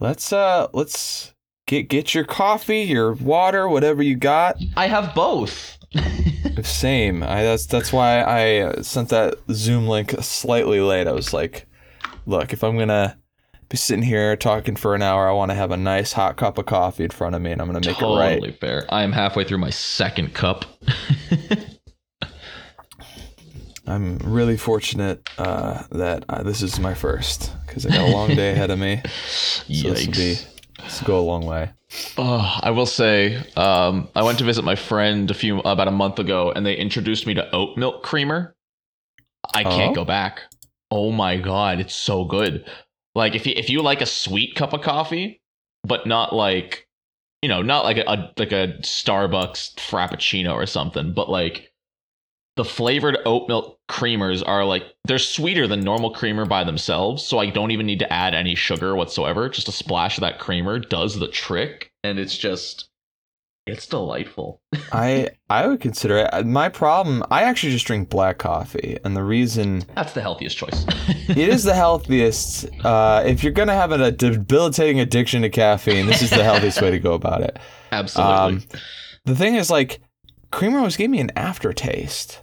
let's uh let's get get your coffee, your water, whatever you got. I have both. Same. I that's that's why I sent that Zoom link slightly late. I was like, look, if I'm gonna be sitting here talking for an hour, I want to have a nice hot cup of coffee in front of me, and I'm gonna make totally it right. Totally fair. I am halfway through my second cup. I'm really fortunate uh, that uh, this is my first because I got a long day ahead of me. So this will be this will go a long way. Oh, I will say, um, I went to visit my friend a few about a month ago, and they introduced me to oat milk creamer. I can't Oh? go back. Oh my god, it's so good. Like if you if you like a sweet cup of coffee, but not like, you know, not like a, a like a Starbucks frappuccino or something, but like the flavored oat milk creamers are like they're sweeter than normal creamer by themselves so i don't even need to add any sugar whatsoever just a splash of that creamer does the trick and it's just it's delightful I I would consider it. My problem, I actually just drink black coffee, and the reason that's the healthiest choice it is the healthiest. Uh, if you're gonna have a debilitating addiction to caffeine, this is the healthiest way to go about it. absolutely Um, the thing is, like, creamer always gave me an aftertaste,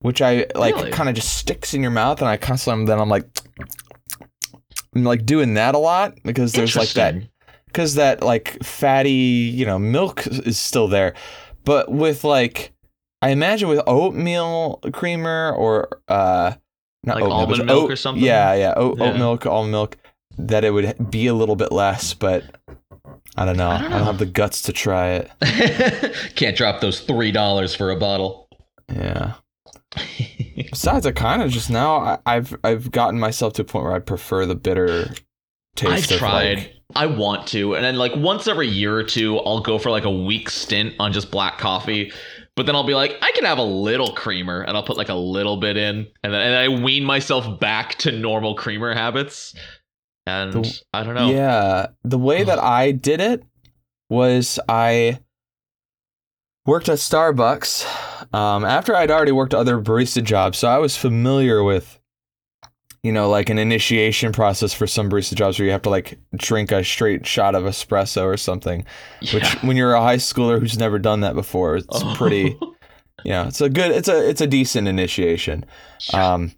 which I like Really? kind of just sticks in your mouth, and I constantly then I'm like, I'm like doing that a lot because there's like that because that like fatty you know milk is still there, but with like I imagine with oatmeal creamer or uh not Like oatmeal, almond milk oat- or something? Yeah, yeah, oat, oat milk, almond milk. That it would be a little bit less, but I don't know. I I don't, don't have the guts to try it. can't drop those three dollars for a bottle Yeah. Besides, I kind of just now I, I've I've gotten myself to a point where I prefer the bitter taste. I've tried. like- I want to, and then like once every year or two, I'll go for like a week stint on just black coffee. But then I'll be like, I can have a little creamer, and I'll put like a little bit in, and then and I wean myself back to normal creamer habits. And The- I don't know. Yeah, the way that I did it was I worked at Starbucks um, after I'd already worked other barista jobs, so I was familiar with, you know, like an initiation process for some barista jobs where you have to like drink a straight shot of espresso or something. Yeah. Which, when you're a high schooler who's never done that before, it's Oh. pretty. You know, it's a good, it's a, it's a decent initiation. Yeah. Um,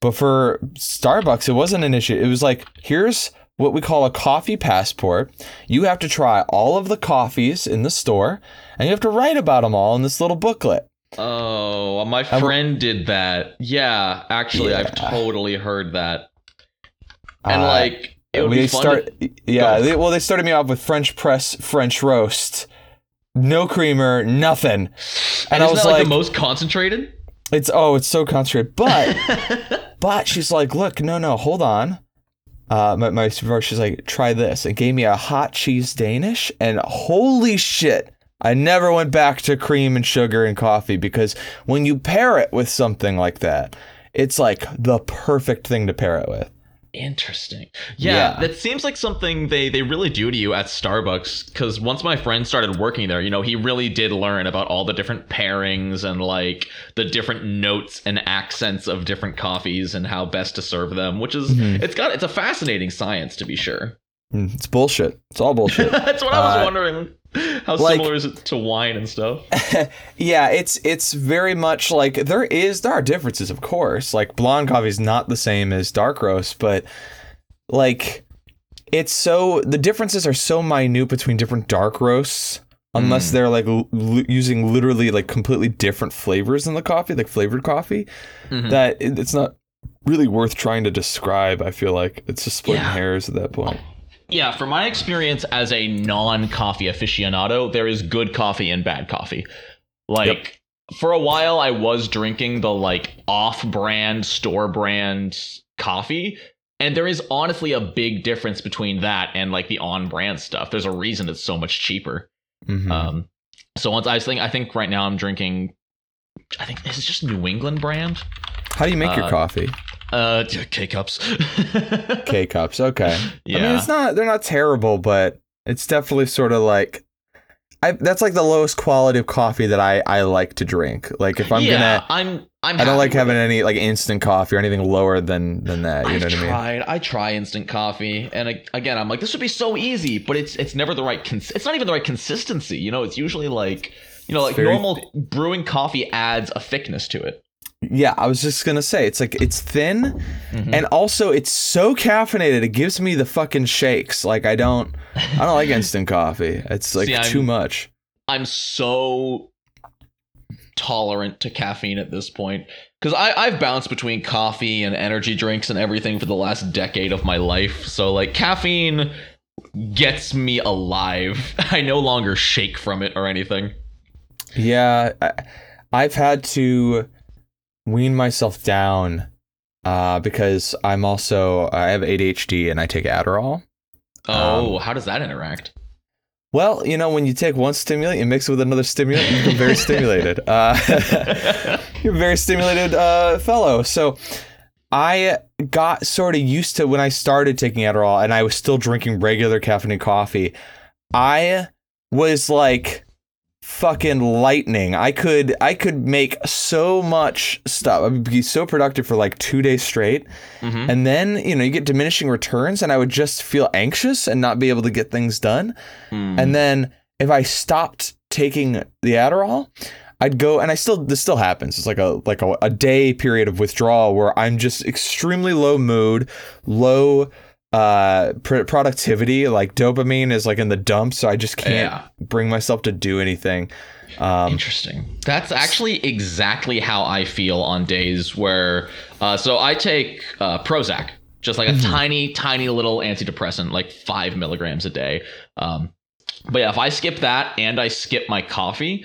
but for Starbucks, it wasn't an issue. It was like, here's what we call a coffee passport. You have to try all of the coffees in the store, and you have to write about them all in this little booklet. Oh, my I friend did that. Yeah, actually, I've totally heard that. And Uh, like, it would be fun. start, to- yeah. They, well, they started me off with French press French roast, no creamer, nothing. and I isn't was that like, like- the most concentrated? It's oh, it's so concentrated, but. But she's like, look, no, no, hold on. Uh, my, my supervisor, she's like, try this. And gave me a hot cheese Danish. And holy shit, I never went back to cream and sugar and coffee because when you pair it with something like that, it's like the perfect thing to pair it with. Interesting. Yeah, Yeah. that seems like something they they really do to you at Starbucks. Because once my friend started working there, you know, he really did learn about all the different pairings and like the different notes and accents of different coffees and how best to serve them. Which is Mhm. it's got it's a fascinating science to be sure. Mm, It's bullshit. It's all bullshit. That's what I was Uh, wondering. How like- similar is it to wine and stuff? yeah, it's it's very much like there is there are differences, of course. Like blonde coffee is not the same as dark roast, but like it's so the differences are so minute between different dark roasts, unless Mm. they're like l- using literally like completely different flavors in the coffee, like flavored coffee, Mhm. that it's not really worth trying to describe. I feel like it's just splitting Yeah. hairs at that point. Yeah, from my experience as a non-coffee aficionado, there is good coffee and bad coffee. Like for a while I was drinking the like off-brand store brand coffee, and there is honestly a big difference between that and like the on-brand stuff. There's a reason it's so much cheaper. Mhm. Um so once I think I think right now I'm drinking I think this is just New England brand. How do you make your uh, coffee? Uh K cups. K cups. Okay. Yeah. I mean, it's not. They're not terrible, but it's definitely sort of like. I, that's like the lowest quality of coffee that I, I like to drink. Like if I'm yeah, gonna I'm I'm I don't like having it. any like instant coffee or anything lower than than that. You I've know what I mean? tried. I try instant coffee, and I, again, I'm like, this would be so easy, but it's it's never the right. Cons- it's not even the right consistency. You know, it's usually like, you know, like normal brewing coffee adds a thickness to it. Yeah, I was just gonna say it's like it's thin, Mhm. and also it's so caffeinated. It gives me the fucking shakes. Like I don't, I don't like instant coffee. It's like See, I'm- too much. I'm so tolerant to caffeine at this point because I've bounced between coffee and energy drinks and everything for the last decade of my life. So like caffeine gets me alive. I no longer shake from it or anything. Yeah, I, I've had to wean myself down uh, because I'm also I have ADHD and I take Adderall. Oh, how does that interact? Well, you know, when you take one stimulant, you mix it with another stimulant, you become very stimulated. Uh, you're a very stimulated uh, fellow. So I got sort of used to when I started taking Adderall and I was still drinking regular caffeinated coffee. I was like fucking lightning. I could I could make so much stuff. I would be so productive for like two days straight. Mhm. And then, you know, you get diminishing returns and I would just feel anxious and not be able to get things done. Hmm. And then if I stopped taking the Adderall, I'd go and I still this still happens. It's like a like a, a day period of withdrawal where I'm just extremely low mood, low uh pr- productivity like dopamine is like in the dumps so i just can't Yeah. bring myself to do anything um Interesting. That's actually exactly how I feel on days where. Uh, so I take uh, Prozac, just like a tiny, tiny little antidepressant, like five milligrams a day. Um, but yeah, if I skip that and I skip my coffee,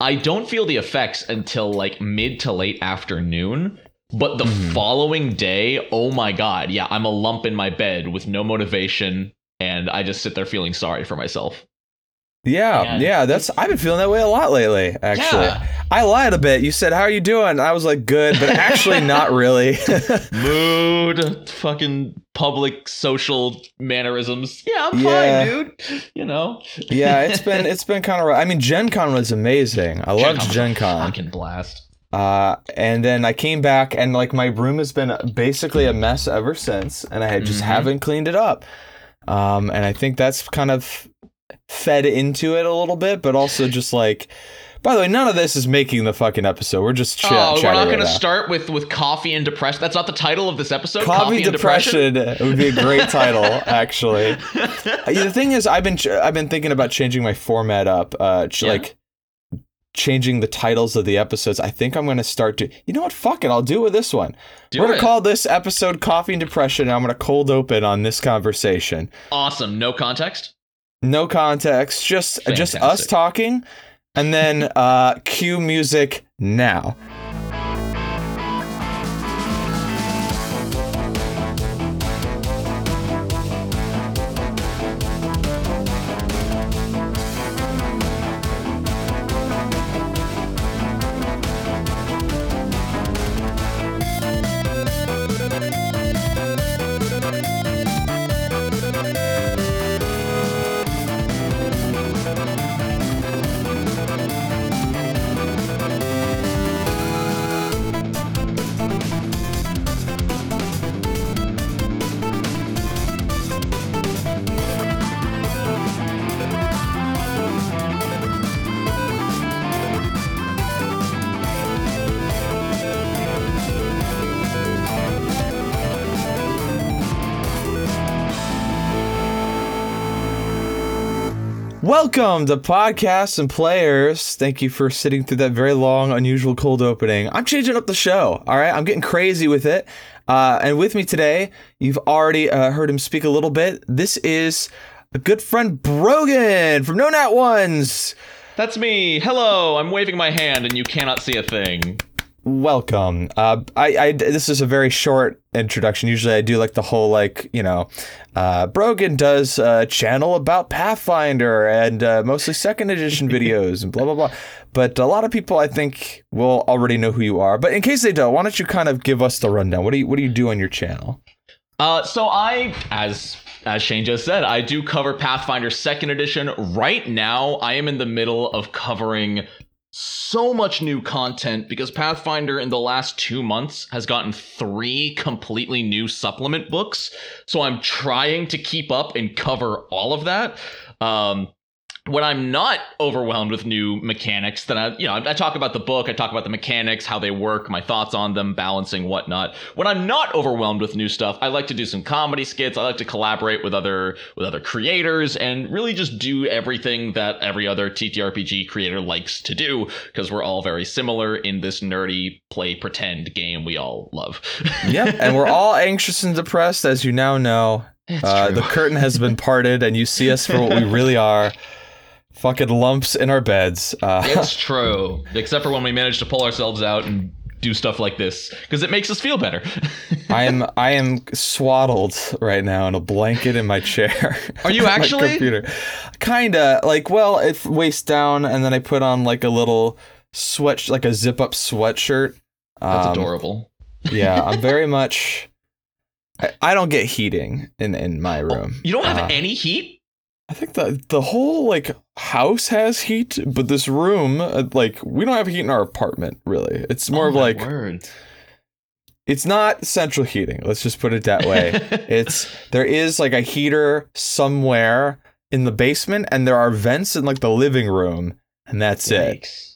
I don't feel the effects until like mid to late afternoon. But the Mhm. following day, oh my god, yeah, I'm a lump in my bed with no motivation, and I just sit there feeling sorry for myself. yeah Yeah. yeah that's i've been feeling that way a lot lately actually Yeah. i lied a bit you said how are you doing i was like good but actually not really mood, fucking public social mannerisms. Yeah, I'm Yeah. fine, dude. You know, yeah it's been it's been kind of i mean gen con was amazing i loved was a gen con Fucking blast. Uh, and then I came back and like my room has been basically a mess ever since, and I just Mhm. haven't cleaned it up. Um, and I think that's kind of fed into it a little bit, but also just like, by the way, none of this is making the fucking episode. We're just ch- oh, we're not going to start with with coffee and depression. That's not the title of this episode. Coffee, and depression, would be a great title, actually. Uh, the thing is, I've been ch- I've been thinking about changing my format up, uh, ch- Yeah. like changing the titles of the episodes. I think I'm going to start to. You know what? Fuck it. I'll do it with this one. Do We're gonna call this episode "Coffee and Depression." And I'm gonna cold open on this conversation. awesome. No context. No context, just just us talking, and then uh, cue music now. Welcome to podcasts and players. Thank you for sitting through that very long, unusual cold opening. I'm changing up the show. All right, I'm getting crazy with it. Uh, and with me today, you've already uh, heard him speak a little bit. This is a good friend Brogan from No Nat Ones. That's me. Hello. I'm waving my hand, and you cannot see a thing. Welcome. Uh, I, I this is a very short introduction. Usually, I do like the whole like you know, uh, Brogan does a channel about Pathfinder and uh, mostly second edition videos and blah blah blah. But a lot of people, I think, will already know who you are. But in case they don't, why don't you kind of give us the rundown? What do you what do you do on your channel? Uh, so I, as as Shane just said, I do cover Pathfinder Second Edition. Right now, I am in the middle of covering so much new content because Pathfinder in the last two months has gotten three completely new supplement books. So I'm trying to keep up and cover all of that. Um, when I'm not overwhelmed with new mechanics, then I, you know, I, talk about the book, I talk about the mechanics, how they work, my thoughts on them, balancing, whatnot. When I'm not overwhelmed with new stuff, I like to do some comedy skits. I like to collaborate with other with other creators and really just do everything that every other TTRPG creator likes to do because we're all very similar in this nerdy play pretend game we all love. yep, and we're all anxious and depressed, as you now know. Uh, the curtain has been parted, and you see us for what we really are fucking lumps in our beds. Uh, it's true, except for when we manage to pull ourselves out and do stuff like this because it makes us feel better. I am I am swaddled right now in a blanket in my chair. Are you actually? computer. Kinda like well, it waist down, and then I put on like a little sweat, like a zip up sweatshirt. That's um, adorable. yeah, I'm very much. I, I, don't get heating in in my oh, room. Oh, you don't have uh, any heat. I think the the whole like house has heat, but this room, uh, like we don't have heat in our apartment. Really, it's more oh of like word. It's not central heating. Let's just put it that way. it's there is like a heater somewhere in the basement, and there are vents in like the living room, and that's Yikes. it.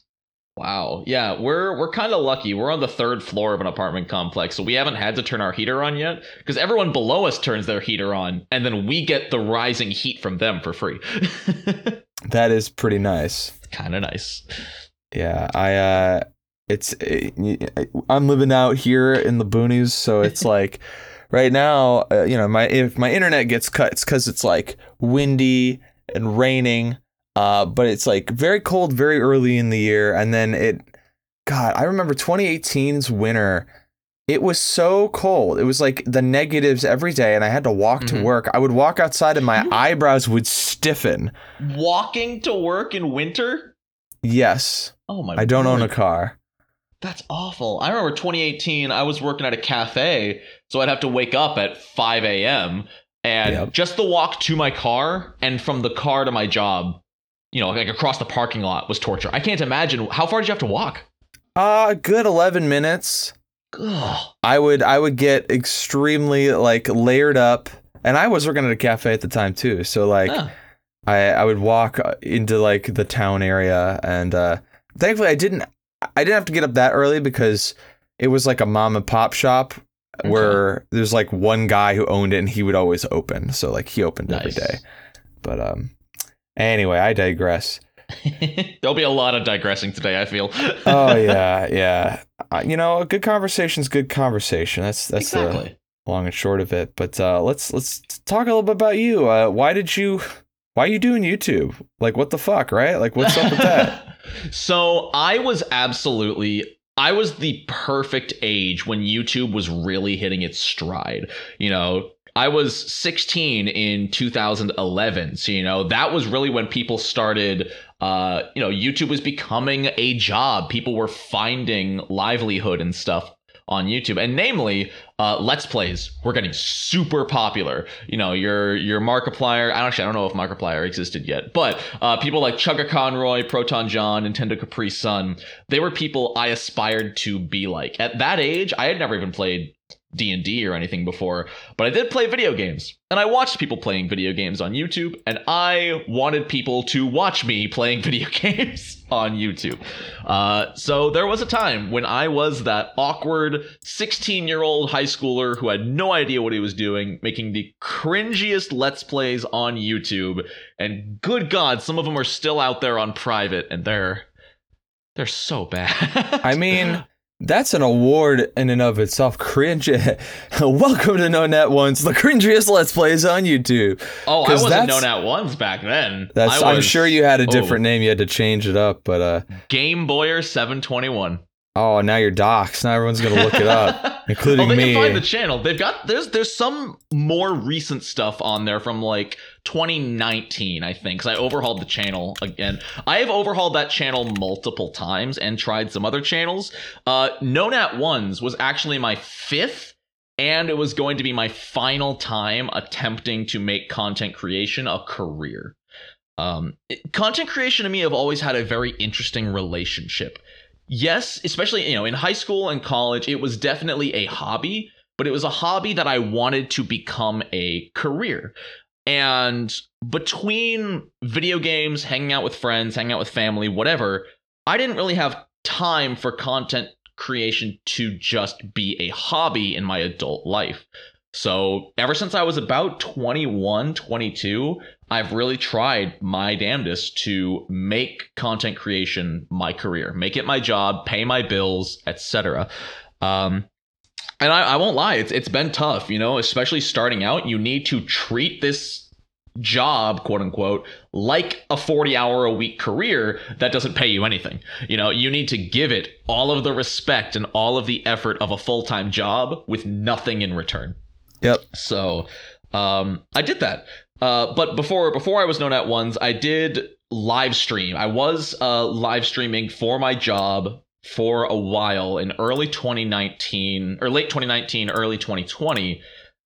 Wow. Yeah, we're we're kind of lucky. We're on the third floor of an apartment complex, so we haven't had to turn our heater on yet because everyone below us turns their heater on and then we get the rising heat from them for free. that is pretty nice. Kind of nice. Yeah, I uh it's I'm living out here in the boonies, so it's like right now, uh, you know, my if my internet gets cut, it's cuz it's like windy and raining uh, but it's like very cold very early in the year. And then it, God, I remember 2018's winter. It was so cold. It was like the negatives every day, and I had to walk mm-hmm. to work. I would walk outside, and my eyebrows would stiffen. Walking to work in winter? Yes. Oh my! God I don't own a car. That's awful. I remember 2018. I was working at a cafe, so I'd have to wake up at 5 a.m. and yep. just the walk to my car and from the car to my job you know, like across the parking lot was torture. I can't imagine how far did you have to walk? Uh good 11 minutes. Ugh. I would I would get extremely like layered up and I was working at a cafe at the time too. So like. I I would walk uh, into like the town area and uh thankfully I didn't I didn't have to get up that early because it was like a mom and pop shop okay. where there's like one guy who owned it and he would always open. So like he opened nice. every day. But um Anyway, I digress. There'll be a lot of digressing today. I feel. oh yeah, yeah. Uh, you know, a good conversation's good conversation. That's that's exactly. the long and short of it. But uh, let's let's talk a little bit about you. Uh, why did you? Why are you doing YouTube? Like, what the fuck, right? Like, what's up with that? so I was absolutely I was the perfect age when YouTube was really hitting its stride. You know, I was 16 in 2011. So, you know, that was really when people started, uh, you know, YouTube was becoming a job. People were finding livelihood and stuff on YouTube. And namely, uh, Let's Plays were getting super popular. You know, your your Markiplier, I actually I don't know if Markiplier existed yet, but uh, people like ChuggaConroy, Proton John, NintendoCaprisun, they were people I aspired to be like. At that age, I had never even played D&D or anything before, but I did play video games. And I watched people playing video games on YouTube, and I wanted people to watch me playing video games on YouTube. Uh, so there was a time when I was that awkward 16-year-old high schooler who had no idea what he was doing, making the cringiest let's plays on YouTube. And good god, some of them are still out there on private and they're they're so bad. I mean, that's an award in and of itself. Cringe. Welcome to No Nat Ones, the cringiest Let's Plays on YouTube. Oh, I wasn't No Nat Ones back then. That's. Was, I'm sure you had a different oh, name. You had to change it up, but uh. Game Boyer 721. Oh, now you're docs. Now everyone's gonna look it up, including oh, they me. Can find the channel. They've got there's there's some more recent stuff on there from like 2019, I think, because I overhauled the channel again. I have overhauled that channel multiple times and tried some other channels. Uh, No Nat Ones was actually my fifth, and it was going to be my final time attempting to make content creation a career. Um, it- content creation to me, I've always had a very interesting relationship. Yes, especially you know in high school and college, it was definitely a hobby, but it was a hobby that I wanted to become a career. And between video games, hanging out with friends, hanging out with family, whatever, I didn't really have time for content creation to just be a hobby in my adult life. So, ever since I was about 21, 22, I've really tried my damnedest to make content creation my career, make it my job, pay my bills, etc. Um, and I, I won't lie, it's it's been tough, you know, especially starting out. You need to treat this job, quote unquote, like a 40 hour a week career that doesn't pay you anything. You know, you need to give it all of the respect and all of the effort of a full time job with nothing in return. Yep. So um, I did that. Uh, but before before I was No Nat Ones, I did live stream. I was uh, live streaming for my job for a while in early 2019 or late 2019, early 2020.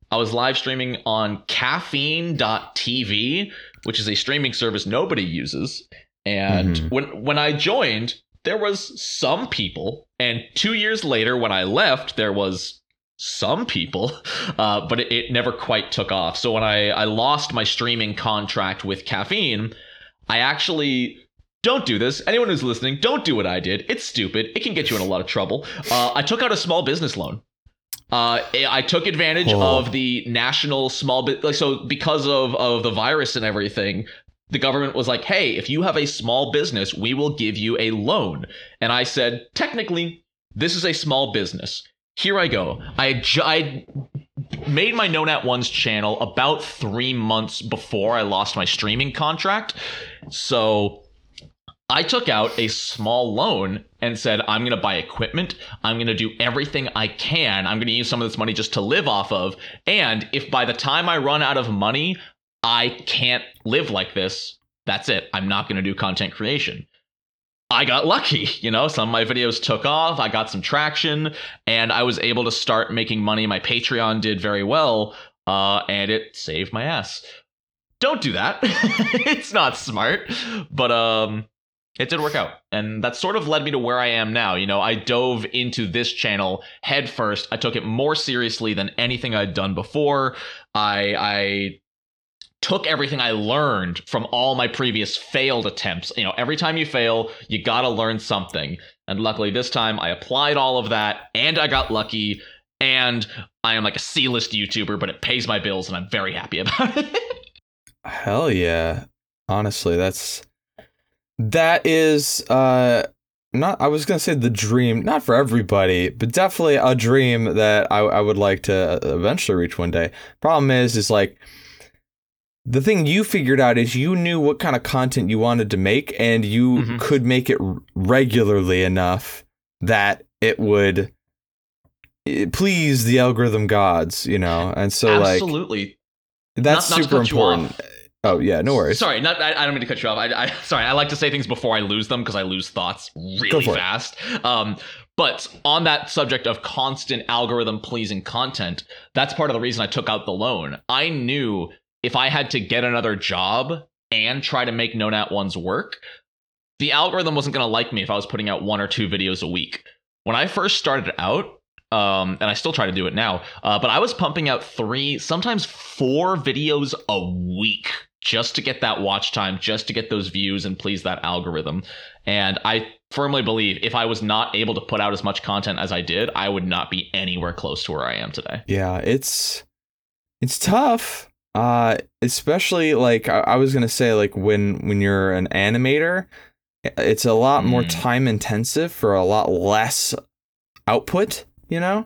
I was live streaming on caffeine.tv, which is a streaming service nobody uses. And Mhm. when when I joined, there was some people, and 2 years later when I left, there was some people, uh, but it, it never quite took off. So when I, I lost my streaming contract with Caffeine, I actually don't do this. Anyone who's listening, don't do what I did. It's stupid. It can get you in a lot of trouble. Uh, I took out a small business loan. Uh, I took advantage Oh. of the national small bit like so because of of the virus and everything. The government was like, "Hey, if you have a small business, we will give you a loan." And I said, "Technically, this is a small business. Here I go. I ju- I made my No Nat Ones channel about three months before I lost my streaming contract, so I took out a small loan and said, I'm going to buy equipment. I'm going to do everything I can. I'm going to use some of this money just to live off of. And if by the time I run out of money, I can't live like this, that's it. I'm not going to do content creation. I got lucky, you know, some of my videos took off, I got some traction, and I was able to start making money. My Patreon did very well, uh, and it saved my ass. Don't do that. it's not smart, but um it did work out. And that sort of led me to where I am now. You know, I dove into this channel head first. I took it more seriously than anything I'd done before. I I took everything I learned from all my previous failed attempts. You know, every time you fail, you got to learn something. And luckily this time I applied all of that and I got lucky and I am like a C-list YouTuber, but it pays my bills and I'm very happy about it. Hell yeah. Honestly, that's that is uh not I was gonna say the dream, not for everybody, but definitely a dream that I, I would like to eventually reach one day. Problem is, is like the thing you figured out is you knew what kind of content you wanted to make, and you Mhm. could make it regularly enough that it would eh, please the algorithm gods, you know. And so like Absolutely. that's Not- super important. Oh yeah, no worries. Sorry, not, I, I don't mean to cut you off. I, I sorry. I like to say things before I lose them because I lose thoughts really for it. fast. Um, but on that subject of constant algorithm pleasing content, that's part of the reason I took out the loan. I knew if I had to get another job and try to make No Nat Ones work, the algorithm wasn't going to like me if I was putting out one or two videos a week. When I first started out, um, and I still try to do it now, uh, but I was pumping out three, sometimes four videos a week just to get that watch time, just to get those views and please that algorithm. And I firmly believe if I was not able to put out as much content as I did, I would not be anywhere close to where I am today. Yeah, it's it's tough. Uh especially like I, I was gonna say like when when you're an animator, it's a lot more Mm. time intensive for a lot less output, you know?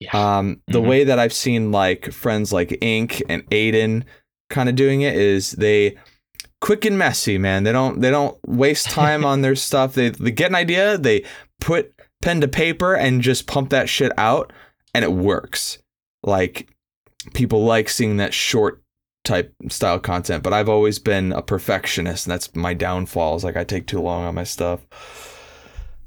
Yeah. Um the Mhm. way that I've seen like friends like Ink and Aiden kind of doing it is they quick and messy, man. They don't they don't waste time on their stuff. They they get an idea, they put pen to paper and just pump that shit out and it works. Like people like seeing that short type style content, but I've always been a perfectionist and that's my downfall. Is like I take too long on my stuff.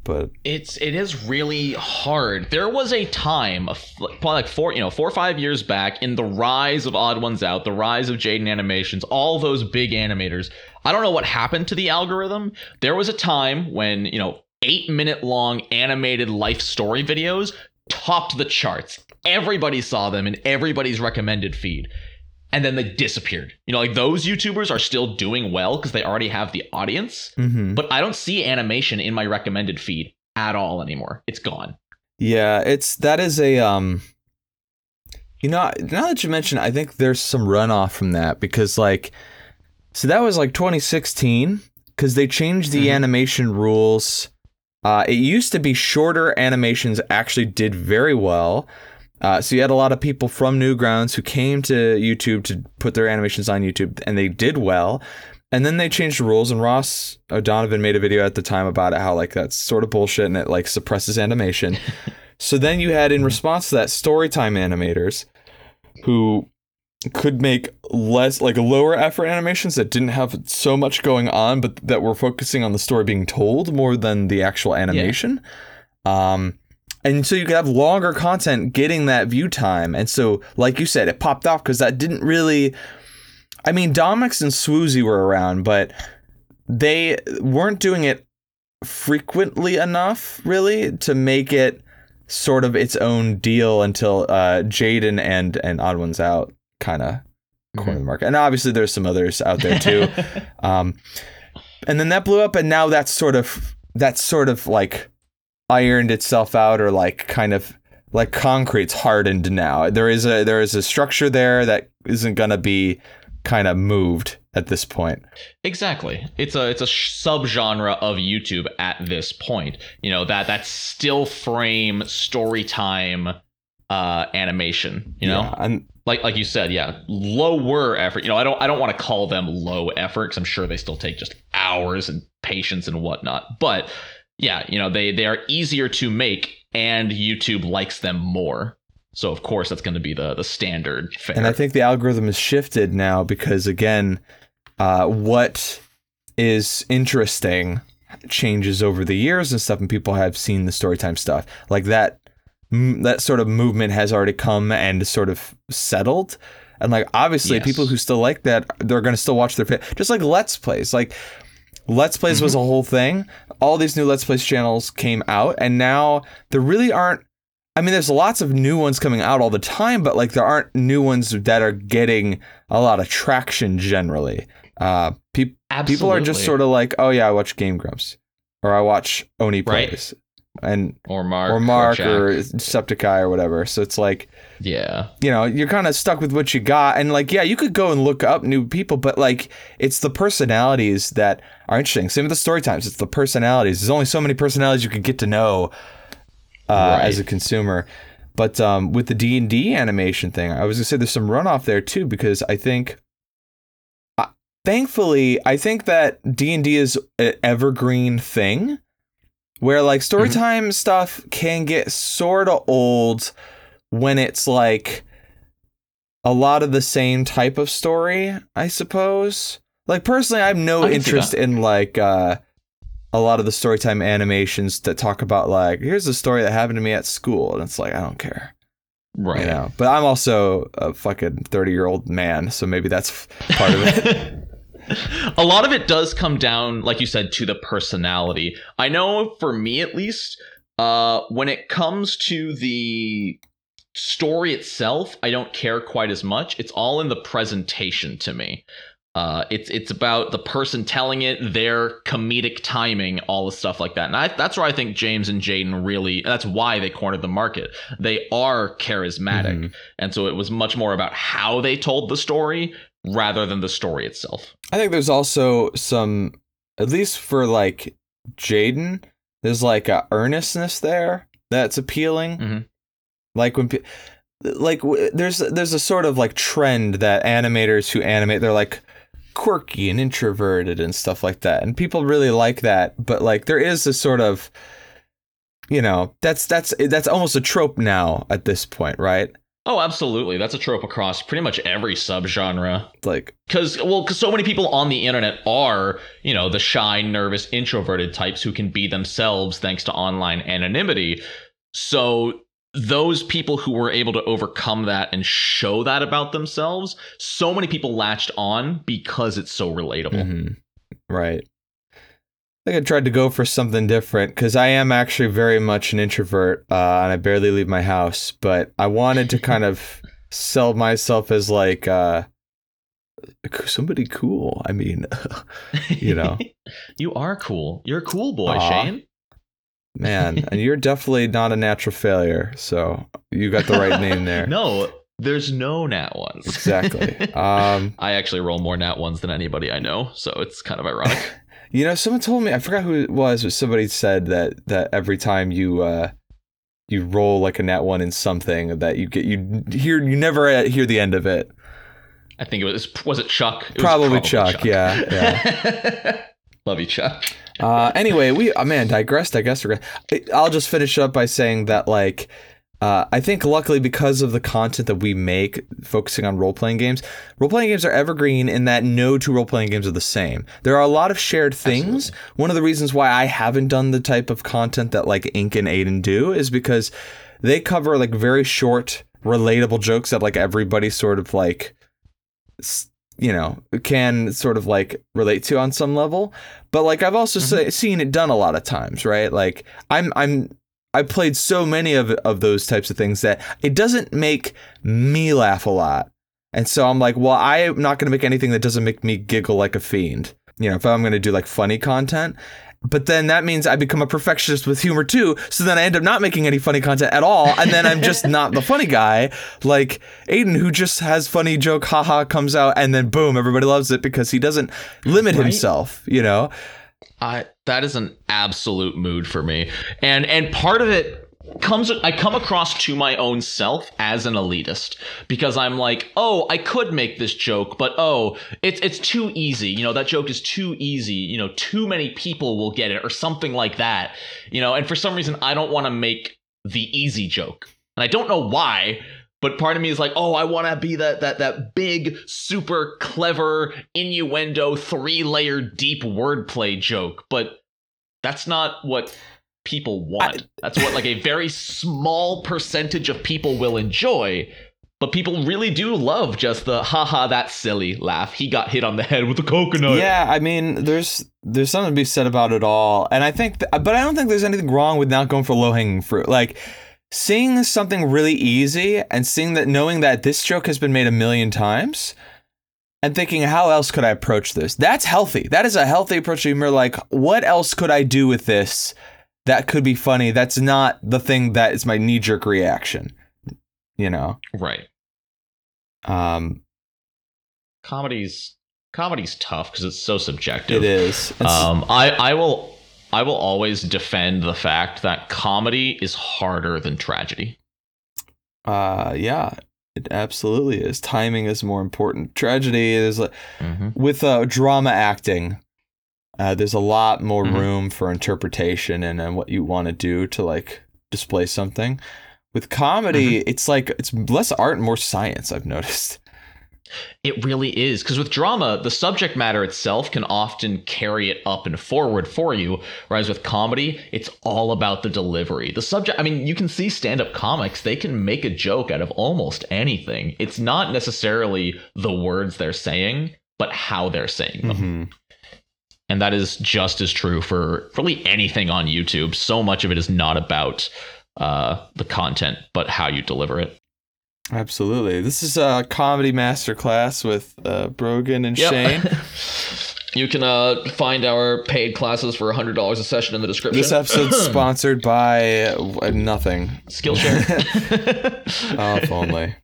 But it's it is really hard. There was a time, probably like four, you know, four or five years back, in the rise of Odd Ones Out, the rise of Jaiden Animations, all those big animators. I don't know what happened to the algorithm. There was a time when you know eight minute long animated life story videos topped the charts. Everybody saw them in everybody's recommended feed and then they disappeared. You know, like those YouTubers are still doing well because they already have the audience, mm-hmm. but I don't see animation in my recommended feed at all anymore. It's gone. Yeah, it's that is a um you know, now that you mention I think there's some runoff from that because like so that was like 2016 cuz they changed the mm-hmm. animation rules. Uh it used to be shorter animations actually did very well uh, so you had a lot of people from Newgrounds who came to YouTube to put their animations on YouTube, and they did well. And then they changed the rules, and Ross O'Donovan made a video at the time about it, how like that's sort of bullshit and it like suppresses animation. so then you had in response to that Storytime animators who could make less like lower effort animations that didn't have so much going on, but that were focusing on the story being told more than the actual animation. Yeah. Um, and so you could have longer content getting that view time. And so, like you said, it popped off because that didn't really. I mean, Domics and Swoozie were around, but they weren't doing it frequently enough, really, to make it sort of its own deal until uh, Jaiden and and Odd Ones Out kind of corner mm-hmm. the market. And obviously, there's some others out there too. um, and then that blew up, and now that's sort of that's sort of like ironed itself out or like kind of like concrete's hardened now. There is a there is a structure there that isn't gonna be kind of moved at this point. Exactly. It's a it's a subgenre of YouTube at this point. You know that that still frame story time uh animation, you know? Yeah, and like like you said, yeah, lower effort. You know, I don't I don't want to call them low effort because I'm sure they still take just hours and patience and whatnot. But yeah, you know, they they are easier to make and YouTube likes them more. So of course that's going to be the the standard fare. And I think the algorithm has shifted now because again, uh, what is interesting changes over the years and stuff, and people have seen the storytime stuff like that. that sort of movement has already come and sort of settled. And like obviously, yes. people who still like that, they're going to still watch their just like Let's Plays. Like Let's Plays mm-hmm. was a whole thing. All these new Let's Plays channels came out, and now there really aren't. I mean, there's lots of new ones coming out all the time, but like there aren't new ones that are getting a lot of traction generally. Uh, pe- people are just sort of like, oh yeah, I watch Game Grumps, or I watch OneyPlays, right. And or Mark or Mark or, or Septiceye or whatever. So it's like, yeah, you know, you're kind of stuck with what you got, and like, yeah, you could go and look up new people, but like, it's the personalities that are interesting. Same with the story times. It's the personalities. There's only so many personalities you can get to know uh, right. as a consumer. But um, with the D and D animation thing, I was gonna say there's some runoff there too because I think, uh, thankfully, I think that D and D is an evergreen thing, where like storytime mm-hmm. stuff can get sort of old when it's like a lot of the same type of story, I suppose. Like personally, I have no I interest in like uh, a lot of the storytime animations that talk about like here's a story that happened to me at school, and it's like I don't care. Right. You know, but I'm also a fucking 30 year old man, so maybe that's part of it. a lot of it does come down, like you said, to the personality. I know for me at least, uh, when it comes to the story itself, I don't care quite as much. It's all in the presentation to me. Uh, it's it's about the person telling it, their comedic timing, all the stuff like that, and I, that's where I think James and Jaiden really. That's why they cornered the market. They are charismatic, mm-hmm. and so it was much more about how they told the story rather than the story itself. I think there's also some, at least for like Jaiden, there's like a earnestness there that's appealing. Mm-hmm. Like when, like there's there's a sort of like trend that animators who animate, they're like quirky and introverted and stuff like that. And people really like that, but like there is a sort of you know, that's that's that's almost a trope now at this point, right? Oh, absolutely. That's a trope across pretty much every subgenre. Like, Because, well, because so many people on the internet are, you know, the shy, nervous, introverted types who can be themselves thanks to online anonymity. So those people who were able to overcome that and show that about themselves, so many people latched on because it's so relatable. mhm. right. I think I tried to go for something different because I am actually very much an introvert uh, and I barely leave my house. But I wanted to kind of sell myself as like uh, somebody cool. I mean, You know. you are cool. You're a cool boy, Aw. Shane. man, and you're definitely not a natural failure. So you got the right name there. No, there's no nat ones. Exactly. Um, I actually roll more nat ones than anybody I know, so it's kind of ironic. You know, someone told me I forgot who it was, but somebody said that that every time you uh you roll like a nat one in something that you get you hear you never uh, hear the end of it. I think it was was it Chuck? It was Probably Chuck, yeah, yeah. Love you, Chuck. Uh, anyway, we oh man digressed. I guess I'll just finish up by saying that like. Uh, I think luckily because of the content that we make, focusing on role playing games, role playing games are evergreen in that no two role playing games are the same. There are a lot of shared things. Absolutely. One of the reasons why I haven't done the type of content that like Ink and Aiden do is because they cover like very short, relatable jokes that like everybody sort of like, s- you know, can sort of like relate to on some level. But like I've also Mm-hmm. se- seen it done a lot of times, right? Like I'm I'm I played so many of of those types of things that it doesn't make me laugh a lot. And so I'm like, well, I'm not going to make anything that doesn't make me giggle like a fiend. You know, if I'm going to do like funny content. But then that means I become a perfectionist with humor too. So then I end up not making any funny content at all. And then I'm just not the funny guy like Aiden, who just has funny joke, haha, comes out, and then boom, everybody loves it because he doesn't limit Right? himself, you know? I that is an absolute mood for me. And and part of it comes I come across to my own self as an elitist because I'm like, "Oh, I could make this joke, but oh, it's it's too easy. You know, that joke is too easy. You know, too many people will get it or something like that." You know, and for some reason I don't want to make the easy joke. And I don't know why, but part of me is like, oh, I want to be that that that big, super clever innuendo, three layer deep wordplay joke. But that's not what people want. that's what like a very small percentage of people will enjoy. But people really do love just the haha, that's silly laugh. He got hit on the head with a coconut. Yeah, I mean, there's there's something to be said about it all, and I think, th- but I don't think there's anything wrong with not going for low hanging fruit. Like seeing something really easy and seeing that, knowing that this joke has been made a million times, and thinking, how else could I approach this? That's healthy. That is a healthy approach to humor. Like, what else could I do with this that could be funny? That's not the thing that is my knee jerk reaction. You know, Right. um, Comedy's comedy's tough because it's so subjective. it is. It's- Um, I I will I will always defend the fact that comedy is harder than tragedy. Uh, yeah, it absolutely is. Timing is more important. Tragedy is like with uh, drama acting. Uh, there's a lot more Mhm. room for interpretation and, and what you want to do to like display something. With comedy, it's like it's less art and more science. I've noticed. It really is because with drama, the subject matter itself can often carry it up and forward for you, whereas with comedy, it's all about the delivery. The subject, I mean, you can see stand-up comics; they can make a joke out of almost anything. It's not necessarily the words they're saying, but how they're saying them. Mm-hmm. and that is just as true for really anything on YouTube. So much of it is not about uh, the content, but how you deliver it. Absolutely. This is a comedy masterclass with uh, Brogan and Shane. you can uh, find our paid classes for hundred dollars a session in the description. This episode's sponsored by uh, nothing. Skillshare. Oh, if only.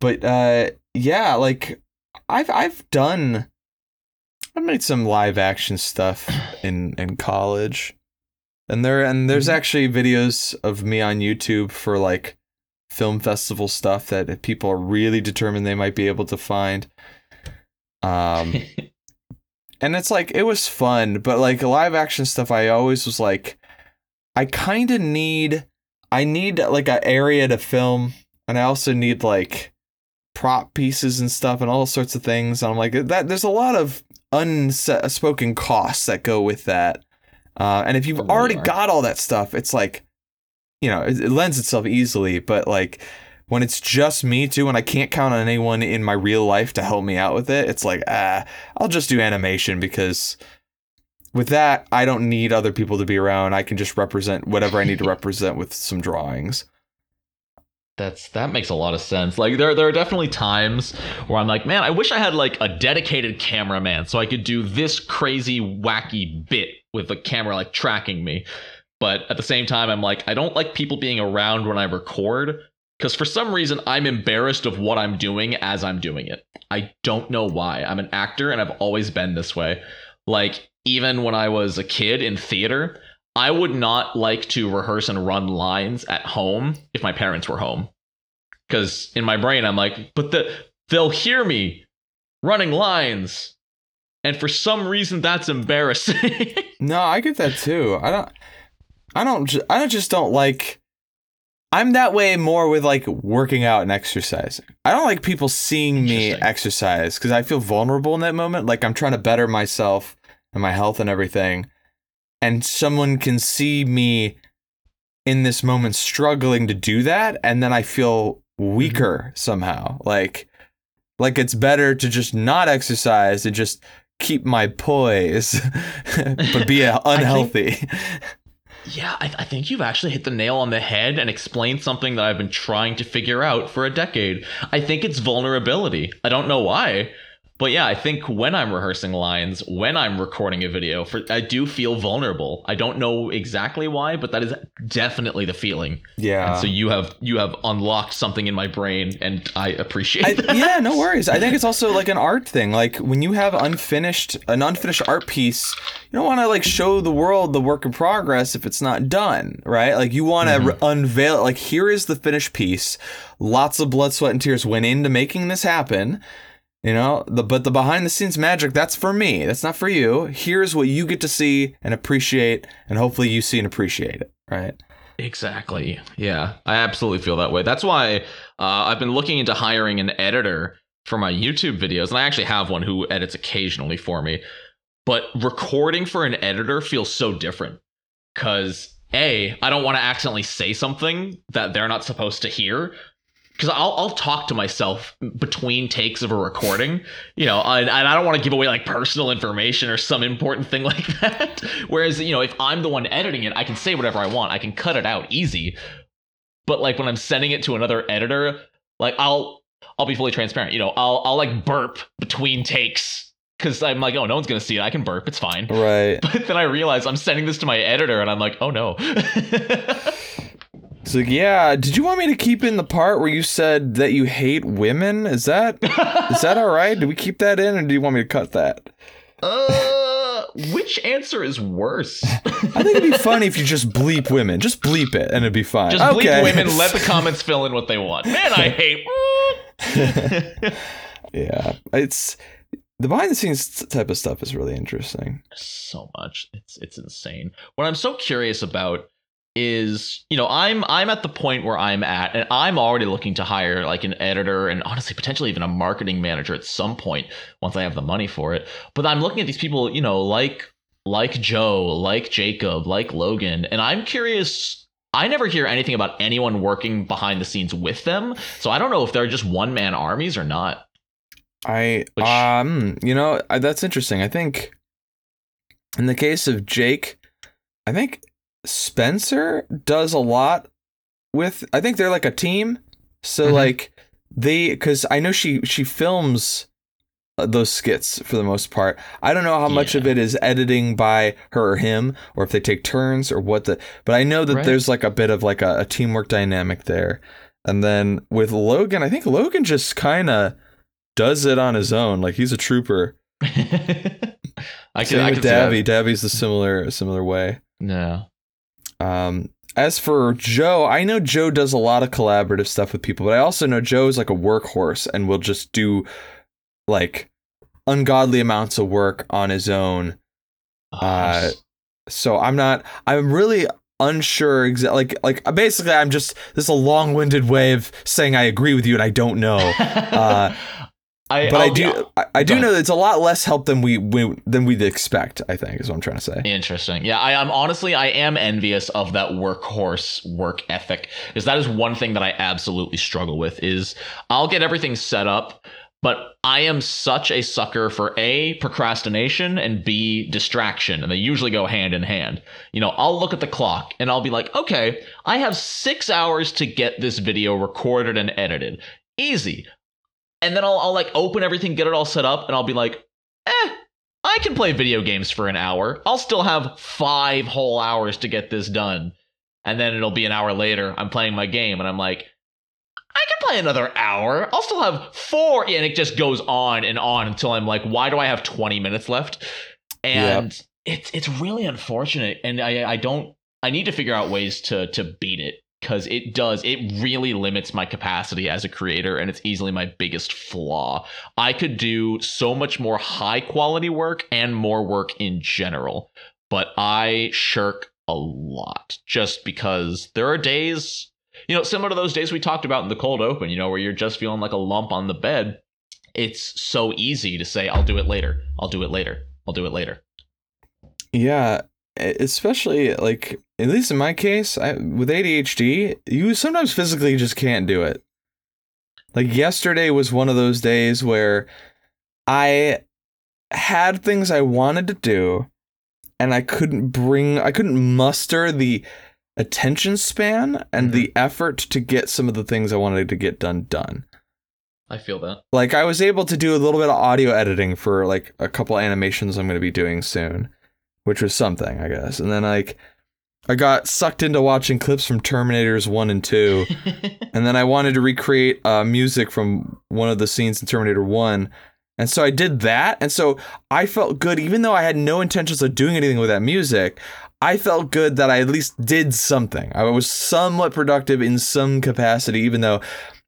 But uh, yeah, like I've I've done, I've made some live action stuff in in college, and there and there's Mhm. actually videos of me on YouTube for like film festival stuff that people are really determined they might be able to find. Um, and it's like it was fun, but like live action stuff, I always was like, I kind of need, I need like an area to film and I also need like prop pieces and stuff and all sorts of things. And I'm like that. There's a lot of unspoken costs that go with that. Uh, and if you've already got all that stuff, it's like, you know, it, it lends itself easily. But like when it's just me too, and I can't count on anyone in my real life to help me out with it, it's like, ah, I'll just do animation because with that, I don't need other people to be around. I can just represent whatever I need to represent with some drawings. That's that makes a lot of sense. Like there there are definitely times where I'm like, man, I wish I had like a dedicated cameraman so I could do this crazy wacky bit with the camera like tracking me. But at the same time, I'm like, I don't like people being around when I record because for some reason I'm embarrassed of what I'm doing as I'm doing it. I don't know why. I'm an actor and I've always been this way. Like even when I was a kid in theater, I would not like to rehearse and run lines at home if my parents were home. Cuz in my brain I'm like, but the they'll hear me running lines. And for some reason that's embarrassing. No, I get that too. I don't. I don't. I don't just don't like. I'm that way more with like working out and exercising. I don't like people seeing me exercise because I feel vulnerable in that moment. Like I'm trying to better myself and my health and everything, and someone can see me in this moment struggling to do that, and then I feel weaker somehow. Like, like it's better to just not exercise and just keep my poise, but be unhealthy. Yeah, I, I think you've actually hit the nail on the head and explained something that I've been trying to figure out for a decade. I think it's vulnerability. I don't know why, but yeah, I think when I'm rehearsing lines, when I'm recording a video, for I do feel vulnerable. I don't know exactly why, but that is definitely the feeling. yeah. And so you have you have unlocked something in my brain, and I appreciate I, that. yeah, no worries. I think it's also like an art thing. Like when you have unfinished an unfinished art piece, you don't want to like show the world the work in progress if it's not done, right? Like you want to Mhm. re- unveil it. Like here is the finished piece. Lots of blood, sweat, and tears went into making this happen. You know, the but the behind the scenes magic that's for me. That's not for you. Here's what you get to see and appreciate, and hopefully you see and appreciate it, right? Exactly. Yeah, I absolutely feel that way. That's why uh, I've been looking into hiring an editor for my YouTube videos, and I actually have one who edits occasionally for me. But recording for an editor feels so different because a I don't want to accidentally say something that they're not supposed to hear. Because I'll, I'll talk to myself between takes of a recording, you know, and, and I don't want to give away like personal information or some important thing like that. Whereas, you know, if I'm the one editing it, I can say whatever I want. I can cut it out easy. But like when I'm sending it to another editor, like I'll I'll be fully transparent. You know, I'll I'll like burp between takes because I'm like, oh, no one's gonna see it. I can burp. It's fine. Right. But then I realize I'm sending this to my editor, and I'm like, oh no. So yeah, did you want me to keep in the part where you said that you hate women? Is that is that all right? Do we keep that in, or do you want me to cut that? uh, which answer is worse? I think it'd be funny if you just bleep women, just bleep it, and it'd be fine. Just okay. bleep women. Let the comments fill in what they want. Man, I hate. yeah, it's the behind the scenes type of stuff is really interesting. so much. It's it's insane. What I'm so curious about is, you know, I'm I'm at the point where I'm at and I'm already looking to hire like an editor and honestly potentially even a marketing manager at some point once I have the money for it. But I'm looking at these people, you know, like like Joe, like Jacob, like Logan, and I'm curious I never hear anything about anyone working behind the scenes with them. So I don't know if they're just one man armies or not. I Which- um, you know, that's interesting. I think in the case of Jake, I think Spencer does a lot with. I think they're like a team. So Mhm. like they, because I know she she films uh, those skits for the most part. I don't know how much Yeah. of it is editing by her or him, or if they take turns or what the. But I know that Right. there's like a bit of like a, a teamwork dynamic there. And then with Logan, I think Logan just kind of does it on his own. Like he's a trooper. I Same can, I with can. Davy. Davvy's the similar similar way. No. Um, as for Joe, I know Joe does a lot of collaborative stuff with people, but I also know Joe's like a workhorse and will just do like ungodly amounts of work on his own. Oh, Uh, So I'm not. I'm really unsure exactly like like basically I'm just this is a long-winded way of saying I agree with you and I don't know. Uh, I, but I I'll do I, I do know that it's a lot less help than we, we than we'd expect, I think, is what I'm trying to say. Interesting. Yeah, I am honestly I am envious of that workhorse work ethic because that is one thing that I absolutely struggle with is I'll get everything set up, but I am such a sucker for A procrastination and B distraction and they usually go hand in hand. You know, I'll look at the clock and I'll be like, "Okay, I have 6 hours to get this video recorded and edited." Easy. And then I'll, I'll like open everything, get it all set up, and I'll be like, eh, I can play video games for an hour. I'll still have five whole hours to get this done. And then it'll be an hour later. I'm playing my game and I'm like, I can play another hour. I'll still have four. And it just goes on and on until I'm like, why do I have 20 minutes left? And it's it's really unfortunate. And I I don't I need to figure out ways to to beat it because it does it really limits my capacity as a creator and it's easily my biggest flaw. I could do so much more high quality work and more work in general but i shirk a lot just because there are days you know similar to those days we talked about in the cold open you know where you're just feeling like a lump on the bed. It's so easy to say i'll do it later. I'll do it later. I'll do it later. Yeah, especially like at least in my case, I, with ADHD, you sometimes physically just can't do it. Like yesterday was one of those days where I had things I wanted to do and I couldn't bring I couldn't muster the attention span and the mm-hmm. effort to get some of the things I wanted to get done done. i feel that Like I was able to do a little bit of audio editing for like a couple animations I'm going to be doing soon, which was something, I guess. And then like I got sucked into watching clips from Terminators 1 and 2, and then I wanted to recreate uh, music from one of the scenes in Terminator 1. And so I did that, and so I felt good even though I had no intentions of doing anything with that music. I felt good that I at least did something. I was somewhat productive in some capacity even though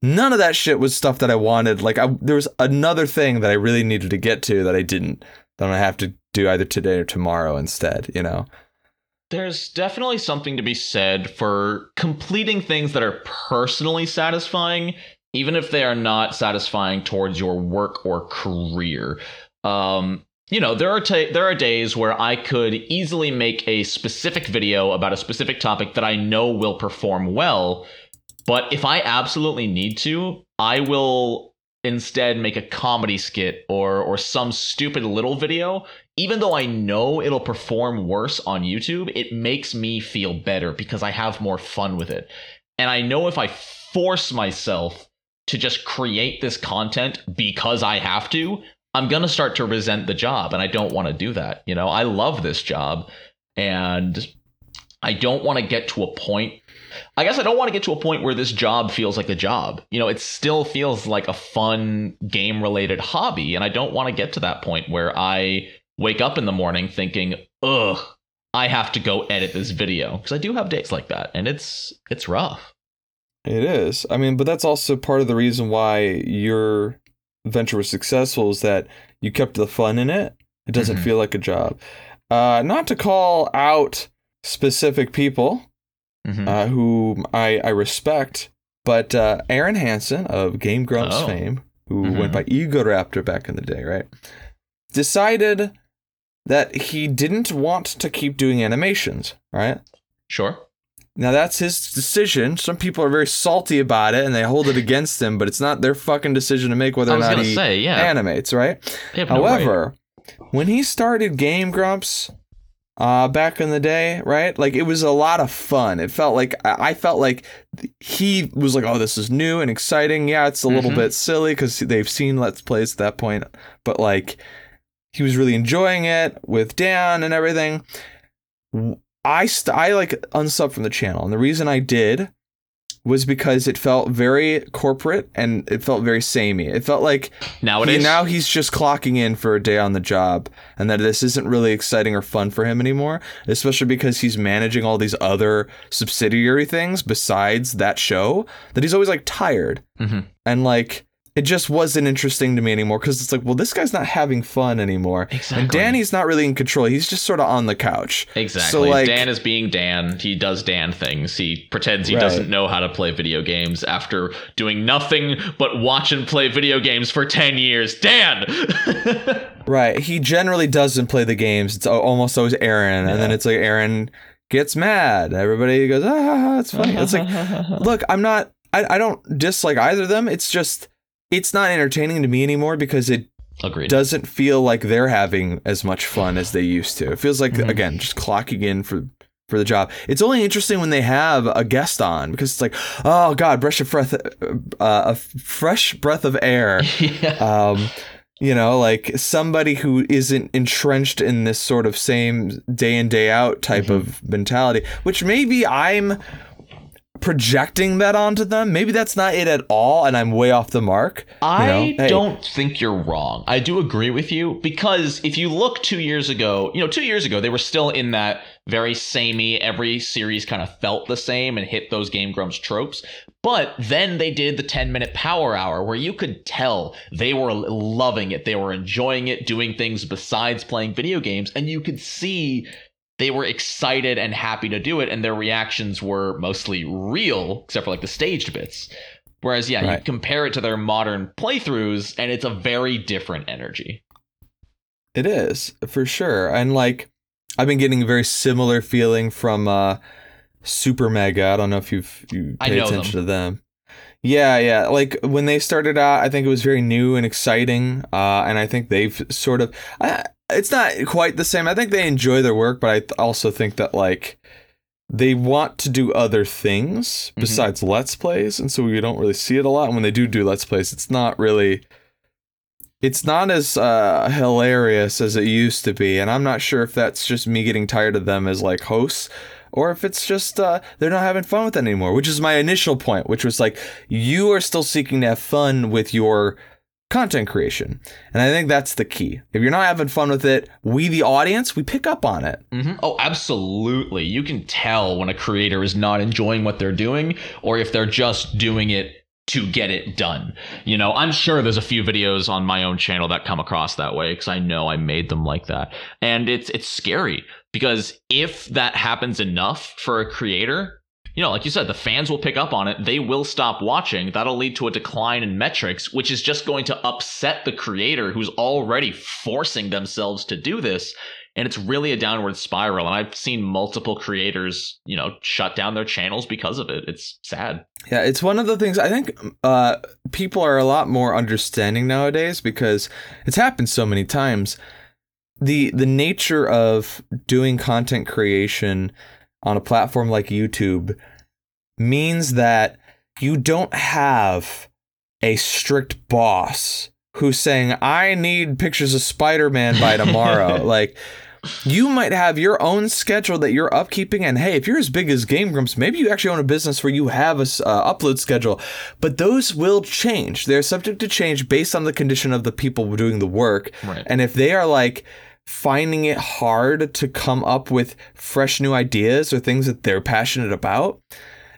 none of that shit was stuff that I wanted. Like I, there was another thing that I really needed to get to that I didn't. That I have to do either today or tomorrow instead. You know. There's definitely something to be said for completing things that are personally satisfying, even if they are not satisfying towards your work or career. Um, you know, there are there are days where I could easily make a specific video about a specific topic that I know will perform well, but if I absolutely need to, I will instead make a comedy skit or or some stupid little video even though I know it'll perform worse on YouTube, it makes me feel better because I have more fun with it. And I know if I force myself to just create this content because I have to, I'm going to start to resent the job and I don't want to do that. You know, I love this job and I don't want to get to a point I guess I don't want to get to a point where this job feels like a job. You know, it still feels like a fun game related hobby. And I don't want to get to that point where I wake up in the morning thinking, ugh, I have to go edit this video. Because I do have days like that. And it's it's rough. It is. I mean, but that's also part of the reason why your venture was successful is that you kept the fun in it. It doesn't Mhm. feel like a job. Uh, not to call out specific people Mhm. uh, whom I, I respect, but uh, Arin Hanson of Game Grumps Oh. fame, who Mhm. went by Egoraptor back in the day, right? Decided that he didn't want to keep doing animations, right? sure. Now that's his decision. Some people are very salty about it and they hold it against him, but it's not their fucking decision to make whether or not he say, yeah. animates, right? have no. However, when he started Game Grumps uh, back in the day, right? Like it was a lot of fun. It felt like I felt like he was like, "Oh, this is new and exciting." Yeah, it's a little Mhm. bit silly because they've seen Let's Plays at that point, but like he was really enjoying it with Dan and everything. I st- I like unsubbed from the channel, and the reason I did was because it felt very corporate and it felt very samey. It felt like Nowadays, he, now he's just clocking in for a day on the job, and that this isn't really exciting or fun for him anymore, especially because he's managing all these other subsidiary things besides that show. That he's always like tired Mhm. and like it just wasn't interesting to me anymore because it's like, well, this guy's not having fun anymore, Exactly. and Danny's not really in control. He's just sort of on the couch. Exactly. So like, Dan is being Dan. He does Dan things. He pretends he Right. doesn't know how to play video games after doing nothing but watch and play video games for 10 years. Dan! right, he generally doesn't play the games. It's almost always Arin, and then it's like Arin gets mad. Everybody goes, ah, it's funny. It's like, look, I'm not. I, I don't dislike either of them. It's just it's not entertaining to me anymore because it Agreed. doesn't feel like they're having as much fun as they used to. It feels like Mhm. again just clocking in for for the job. It's only interesting when they have a guest on because it's like, oh god, breath of breath, uh, a fresh breath of air. yeah. Um, you know, like somebody who isn't entrenched in this sort of same day in day out type Mhm. of mentality, which maybe I'm projecting that onto them. Maybe that's not it at all, and I'm way off the mark. I know, hey. don't think you're wrong. I do agree with you because if you look two years ago, you know, two years ago, they were still in that very samey, every series kind of felt the same and hit those Game Grumps tropes. But then they did the 10 minute power hour where you could tell they were loving it. They were enjoying it, doing things besides playing video games. And you could see they were excited and happy to do it. And their reactions were mostly real, except for like the staged bits. Whereas, yeah, you compare it to their modern playthroughs, and it's a very different energy. It is for sure, and like I've been getting a very similar feeling from uh, SuperMega. I don't know if you've you I know attention to them. Yeah, yeah. Like when they started out, I think it was very new and exciting, uh, and I think they've sort of. Uh, it's not quite the same. I think they enjoy their work, but I th- also think that like they want to do other things Mhm. besides let's plays, and so we don't really see it a lot. And when they do do let's plays, it's not really it's not as uh, hilarious as it used to be, and I'm not sure if that's just me getting tired of them as like hosts, or if it's just uh, they're not having fun with it anymore. Which is my initial point, which was like you are still seeking to have fun with your content creation, and I think that's the key. If you're not having fun with it, we the audience we pick up on it. Mm-hmm. Oh, absolutely. You can tell when a creator is not enjoying what they're doing or if they're just doing it to get it done. You know, I'm sure there's a few videos on my own channel that come across that way because I know I made them like that. And it's it's scary because if that happens enough for a creator, you know, like you said, the fans will pick up on it. They will stop watching. That'll lead to a decline in metrics, which is just going to upset the creator who's already forcing themselves to do this and it's really a downward spiral and i've seen multiple creators you know shut down their channels because of it it's sad Yeah, it's one of the things I think uh, people are a lot more understanding nowadays because it's happened so many times. the The nature of doing content creation on a platform like YouTube means that you don't have a strict boss who's saying, "I need pictures of Spider-Man by tomorrow." like you might have your own schedule that you're upkeeping and hey if you're as big as game grumps maybe you actually own a business where you have a uh, upload schedule. But those will change. They're subject to change based on the condition of the people doing the work. Right. And if they are like finding it hard to come up with fresh new ideas or things that they're passionate about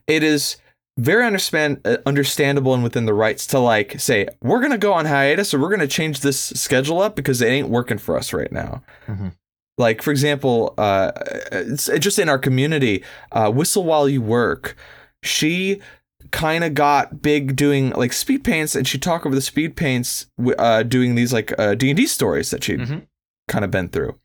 it is very understand uh, understandable and within the rights to like say we're gonna go on hiatus or we're gonna change this schedule up because it ain't working for us right now Mhm. like for example uh it's just in our community uh whistle while you work she kind of got big doing like speed paints and she talked over the speed paints uh doing these like uh d&d stories that she'd Mhm. Kind of been through.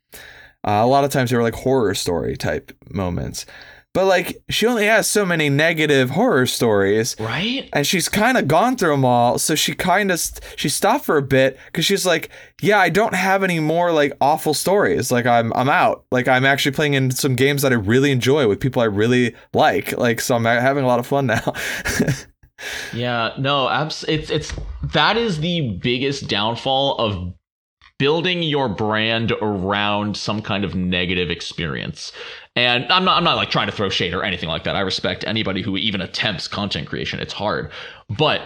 Uh, a lot of times they were like horror story type moments. But like she only has so many negative horror stories. Right? And she's kind of gone through them all so she kind of st- she stopped for a bit because she's like yeah i don't have any more like awful stories. Like i'm i'm out. Like i'm actually playing in some games that i really enjoy with people i really like. Like so i'm having a lot of fun now. Yeah no abs- it's it's that is the biggest downfall of building your brand around some kind of negative experience. And i'm not i'm not like trying to throw shade or anything like that. I respect anybody who even attempts content creation. It's hard. But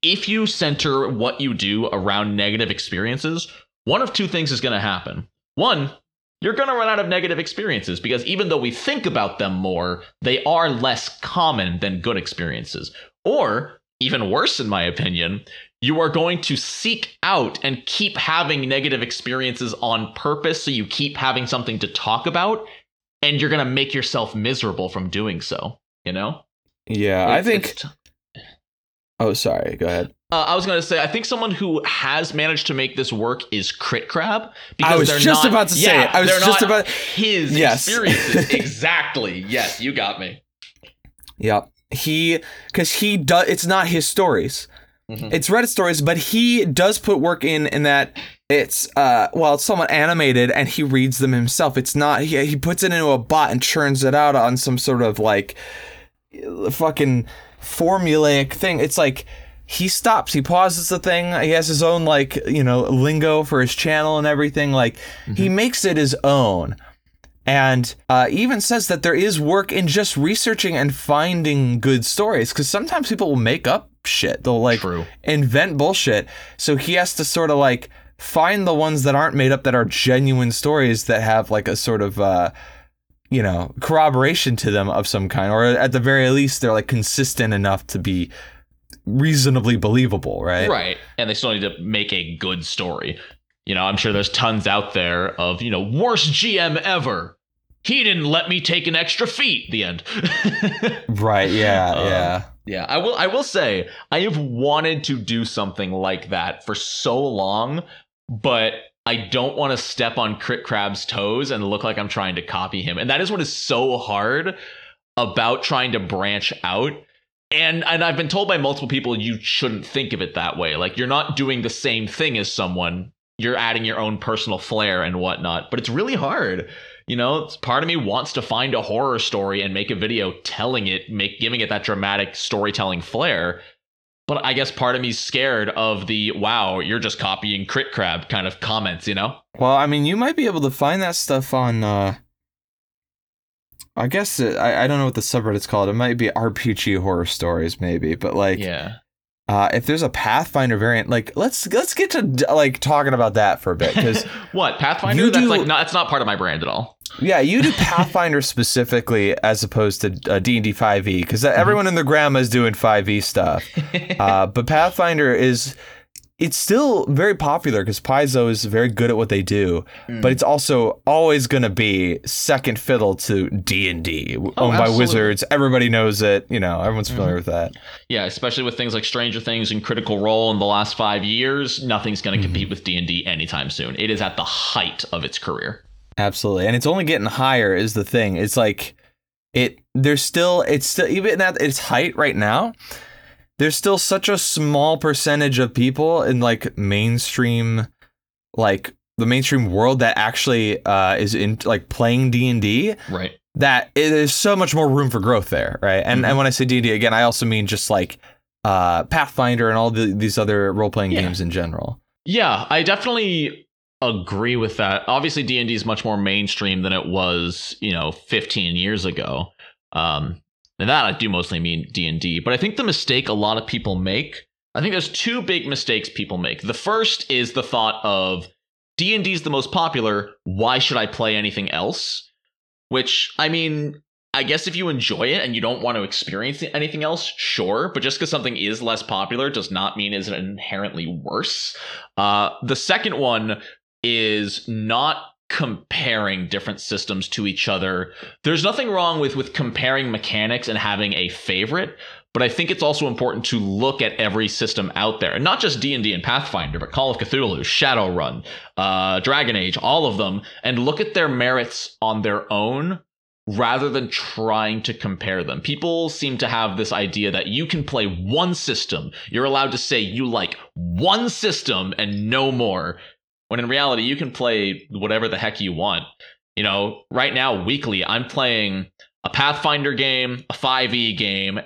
if you center what you do around negative experiences one of two things is going to happen. One you're going to run out of negative experiences because even though we think about them more they are less common than good experiences. Or even worse in my opinion you are going to seek out and keep having negative experiences on purpose so you keep having something to talk about and you're going to make yourself miserable from doing so, you know? Yeah, I think. t- Oh, sorry. Go ahead. uh, I was going to say, I think someone who has managed to make this work is CritCrab. I was they're just not- about to say yeah, it. I was just about- his Yes. experiences. exactly. Yes, you got me. Yep. He, because he does. It's not his stories. Mhm. It's Reddit stories, but he does put work in in that it's uh well it's somewhat animated and he reads them himself. It's not he he puts it into a bot and churns it out on some sort of like fucking formulaic thing. It's like he stops, he pauses the thing. He has his own like you know lingo for his channel and everything. Like he makes it his own. And uh, even says that there is work in just researching and finding good stories because sometimes people will make up shit. They'll like True. invent bullshit. So he has to sort of like find the ones that aren't made up that are genuine stories that have like a sort of uh you know corroboration to them of some kind or at the very least they're like consistent enough to be reasonably believable, right? Right. And they still need to make a good story. You know, I'm sure there's tons out there of, you know, worst GM ever. He didn't let me take an extra feat. The end. Right, yeah, Um, yeah. Yeah, I will I will say I have wanted to do something like that for so long, but I don't want to step on CritCrab's toes and look like I'm trying to copy him. And that is what is so hard about trying to branch out. And and I've been told by multiple people you shouldn't think of it that way. Like you're not doing the same thing as someone. You're adding your own personal flair and whatnot. But it's really hard. You know, part of me wants to find a horror story and make a video telling it, make giving it that dramatic storytelling flair. But I guess part of me's scared of the wow, you're just copying CritCrab kind of comments, you know? Well, I mean, you might be able to find that stuff on. uh I guess it, I I don't know what the subreddit's called. It might be RPG horror stories, maybe. But like, Yeah. Uh, if there's a Pathfinder variant, like let's let's get to like talking about that for a bit because what Pathfinder? You That's do- like not. It's not part of my brand at all. yeah, you do Pathfinder specifically as opposed to uh, D and D five E because everyone and their grandma is doing five E stuff. uh, but Pathfinder is it's still very popular because Paizo is very good at what they do, Mm. but it's also always going to be second fiddle to D and D, owned by Oh. Wizards. Everybody knows it. You know, everyone's familiar with that. Yeah, especially with things like Stranger Things and Critical Role in the last five years, nothing's going to Mm-hmm. compete with D and D anytime soon. It is at the height of its career. Absolutely, and it's only getting higher. Is the thing? It's like it. There's still. It's still even at its height right now. There's still such a small percentage of people in like mainstream, like the mainstream world that actually uh, is in like playing D and D. Right. That it is so much more room for growth there, right? And Mhm. and when I say D and D again, I also mean just like uh, Pathfinder and all the, these other role playing Yeah. games in general. Yeah, I definitely agree with that. Obviously, D and D is much more mainstream than it was, you know, 15 years ago. Um, and that I do mostly mean D and D. But I think the mistake a lot of people make, I think there's two big mistakes people make. The first is the thought of D and D is the most popular. Why should I play anything else? Which I mean, I guess if you enjoy it and you don't want to experience anything else, sure. But just because something is less popular does not mean it's inherently worse. Uh, the second one is not comparing different systems to each other. There's nothing wrong with with comparing mechanics and having a favorite, but I think it's also important to look at every system out there, and not just D and D and Pathfinder, but Call of Cthulhu, Shadowrun, uh, Dragon Age, all of them, and look at their merits on their own rather than trying to compare them. People seem to have this idea that you can play one system. You're allowed to say you like one system and no more. When in reality, you can play whatever the heck you want. You know, right now, weekly, I'm playing a Pathfinder game, a 5e game,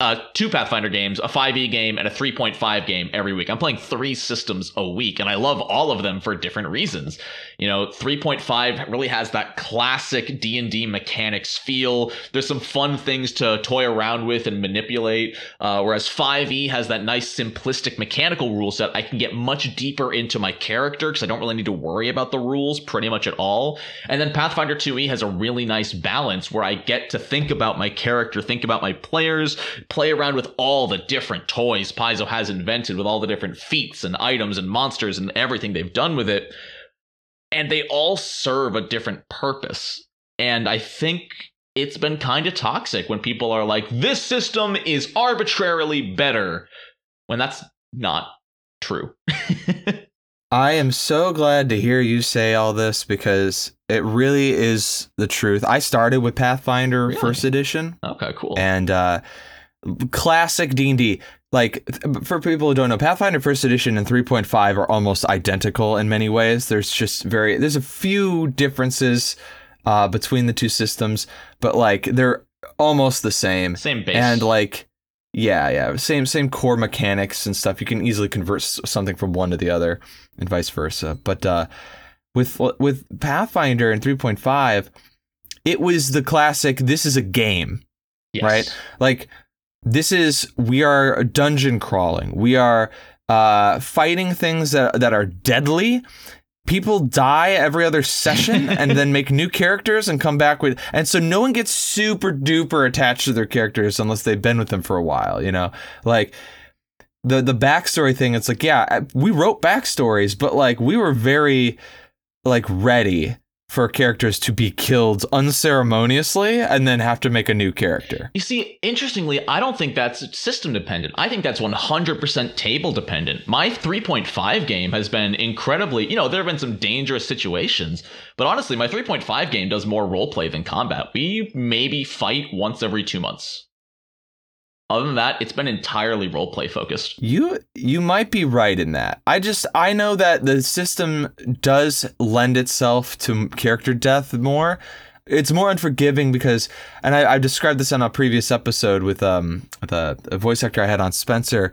uh, two Pathfinder games, a 5e game, and a 3.5 game every week. I'm playing three systems a week, and I love all of them for different reasons. You know, 3.5 really has that classic D&D mechanics feel. There's some fun things to toy around with and manipulate, uh, whereas 5e has that nice simplistic mechanical rule set. I can get much deeper into my character because I don't really need to worry about the rules pretty much at all. And then Pathfinder 2e has a really nice balance where I get to think about my character, think about my players, play around with all the different toys Paizo has invented, with all the different feats and items and monsters and everything they've done with it. And they all serve a different purpose. And I think it's been kind of toxic when people are like, this system is arbitrarily better, when that's not true. I am so glad to hear you say all this because it really is the truth. I started with Pathfinder Really? First Edition okay, cool. and uh, classic D and D. Like for people who don't know, Pathfinder First Edition and 3.5 are almost identical in many ways. There's just very there's a few differences uh, between the two systems, but like they're almost the same. Same base. And like, yeah, yeah, same same core mechanics and stuff. You can easily convert something from one to the other, and vice versa. But uh, with with Pathfinder and 3.5, it was the classic. This is a game, Yes. right? Like, this is we are dungeon crawling. We are uh, fighting things that that are deadly. People die every other session and then make new characters and come back with and so no one gets super duper attached to their characters unless they've been with them for a while, you know? Like the the backstory thing, it's like, yeah, we wrote backstories, but like we were very like ready for characters to be killed unceremoniously and then have to make a new character. You see, interestingly, I don't think that's system dependent. I think that's 100% table dependent. My 3.5 game has been incredibly, you know, there have been some dangerous situations, but honestly, my 3.5 game does more roleplay than combat. We maybe fight once every two months. Other than that, it's been entirely roleplay focused. You you might be right in that. I just I know that the system does lend itself to character death more. It's more unforgiving because, and I, I described this on a previous episode with um the, the voice actor I had on Spencer.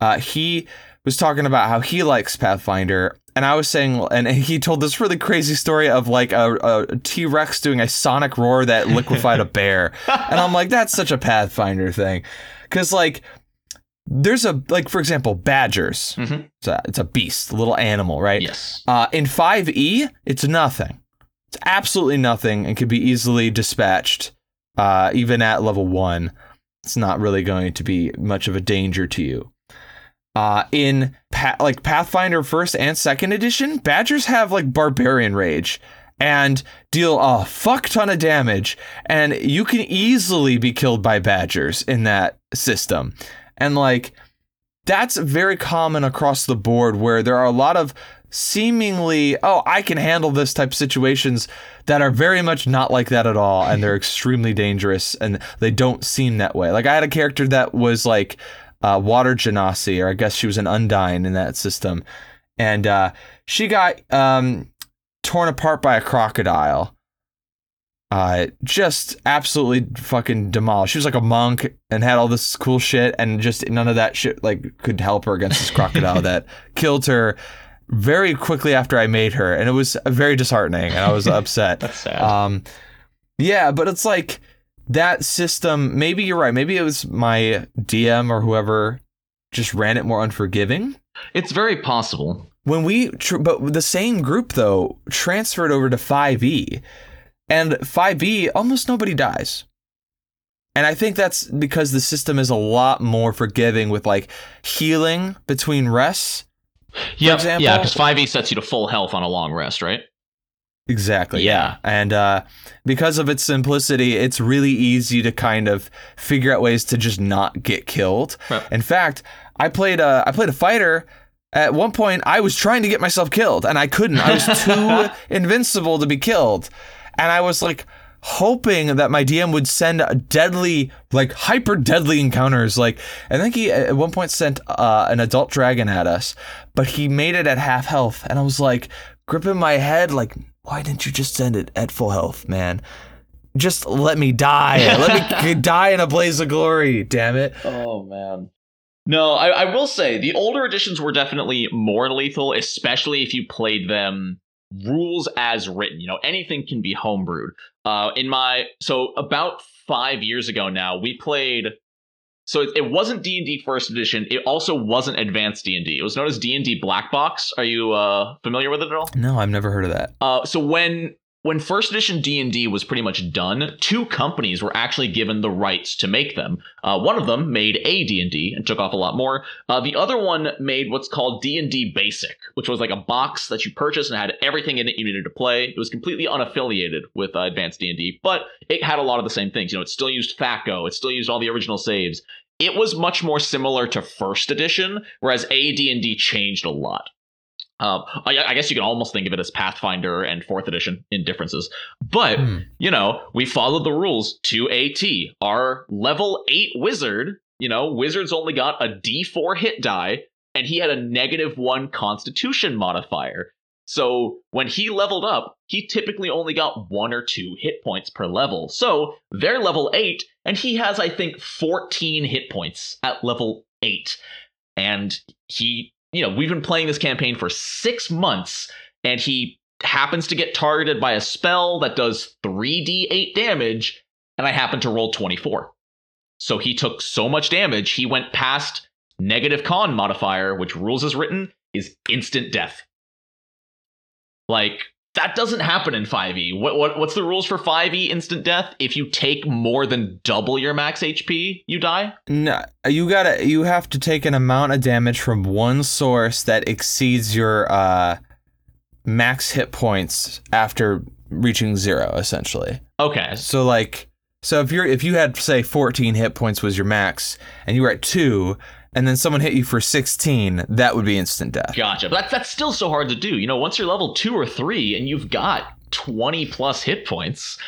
Uh, he was talking about how he likes Pathfinder, and I was saying, and he told this really crazy story of like a, a T Rex doing a sonic roar that liquefied a bear, and I'm like, that's such a Pathfinder thing, because like there's a like for example badgers. Mhm. it's, a, it's a beast a little animal right? Yes. uh, in 5e it's nothing. It's absolutely nothing and can be easily dispatched uh, even at level 1 it's not really going to be much of a danger to you uh, in pa- like pathfinder first and second edition badgers have like barbarian rage and deal a fuck ton of damage and you can easily be killed by badgers in that system. And like that's very common across the board where there are a lot of seemingly oh i can handle this type of situations that are very much not like that at all and they're extremely dangerous and they don't seem that way. Like i had a character that was like uh, water genasi or i guess she was an undine in that system and uh, she got um, torn apart by a crocodile uh, just absolutely fucking demolished. She was like a monk and had all this cool shit, and just none of that shit like could help her against this crocodile that killed her very quickly after I made her, and it was very disheartening, and I was upset. That's sad. Um, yeah, but it's like that system. Maybe you're right. Maybe it was my DM or whoever just ran it more unforgiving. it's very possible. When we, tr- but the same group though transferred over to 5e, and 5e almost nobody dies. And I think that's because the system is a lot more forgiving with like healing between rests. Yep. example- yeah, because 5e sets you to full health on a long rest, right? Exactly. Yeah. And uh, because of its simplicity, it's really easy to kind of figure out ways to just not get killed. Right. In fact, I played a I played a fighter. At one point, I was trying to get myself killed, and I couldn't. I was too invincible to be killed, and I was like hoping that my DM would send a deadly, like hyper deadly encounters. Like I think he at one point sent uh, an adult dragon at us, but he made it at half health, and I was like gripping my head, like, why didn't you just send it at full health, man? Just let me die. Let me die in a blaze of glory. Damn it. Oh man. No, I, I will say the older editions were definitely more lethal, especially if you played them rules as written. You know, anything can be homebrewed. Uh, in my so about five years ago now, we played. So it, it wasn't D and D First Edition. It also wasn't Advanced D and D. It was known as D and D Black Box. Are you uh, familiar with it at all? No, I've never heard of that. Uh, so when when first edition d&d was pretty much done two companies were actually given the rights to make them uh, one of them made a d&d and took off a lot more uh, the other one made what's called d&d basic which was like a box that you purchased and had everything in it you needed to play it was completely unaffiliated with uh, advanced d&d but it had a lot of the same things you know it still used THAC0 it still used all the original saves it was much more similar to first edition whereas ad&d changed a lot um, I, I, guess you can almost think of it as Pathfinder and Fourth Edition in differences, but hmm. you know we followed the rules to a T. Our level eight wizard, you know, wizards only got a D four hit die, and he had a negative one Constitution modifier. So when he leveled up, he typically only got one or two hit points per level. So they're level eight, and he has I think fourteen hit points at level eight, and he you know, we've been playing this campaign for six months, and he happens to get targeted by a spell that does 3d8 damage, and I happen to roll 24. So he took so much damage, he went past negative con modifier, which rules as written is instant death. Like, that doesn't happen in 5e. What, what what's the rules for 5e instant death? If you take more than double your max HP, you die? No, you got to you have to take an amount of damage from one source that exceeds your uh, max hit points after reaching 0 essentially. Okay. So like so if you're if you had say 14 hit points was your max and you were at 2, and then someone hit you for 16, that would be instant death. Gotcha. But that's, that's still so hard to do. You know, once you're level two or three and you've got 20 plus hit points,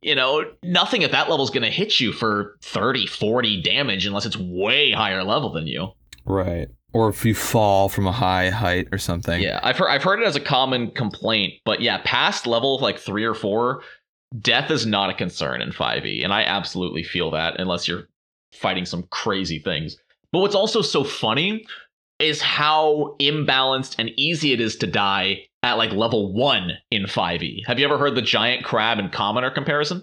you know, nothing at that level is going to hit you for 30, 40 damage unless it's way higher level than you. Right. Or if you fall from a high height or something. Yeah, I've heard I've heard it as a common complaint, but yeah, past level like 3 or 4, death is not a concern in 5e, and I absolutely feel that unless you're fighting some crazy things. But what's also so funny is how imbalanced and easy it is to die at like level one in 5e. Have you ever heard the giant crab and commoner comparison?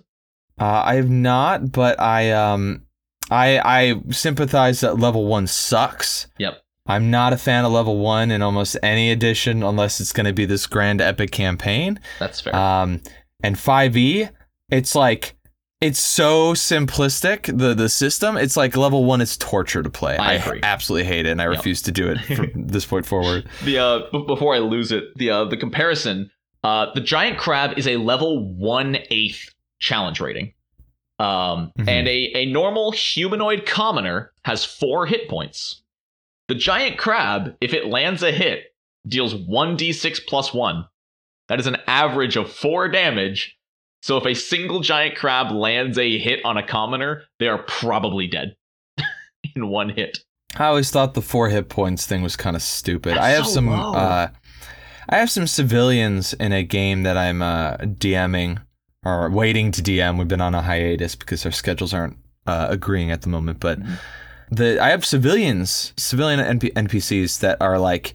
Uh, I have not, but I um I I sympathize that level one sucks. Yep. I'm not a fan of level one in almost any edition unless it's going to be this grand epic campaign. That's fair. Um, and 5e, it's like it's so simplistic the the system. It's like level one is torture to play. I, I absolutely hate it and i yep. refuse to do it from this point forward. The uh b- before i lose it the uh the comparison uh the giant crab is a level one eighth challenge rating um mm-hmm. and a a normal humanoid commoner has four hit points. The giant crab if it lands a hit deals 1d6 plus 1 that is an average of 4 damage so if a single giant crab lands a hit on a commoner, they are probably dead in one hit. I always thought the four hit points thing was kind of stupid. That's I have so some uh, I have some civilians in a game that I'm uh, DMing or waiting to DM. We've been on a hiatus because our schedules aren't uh, agreeing at the moment, but mm-hmm. the I have civilians, civilian NP- NPCs that are like,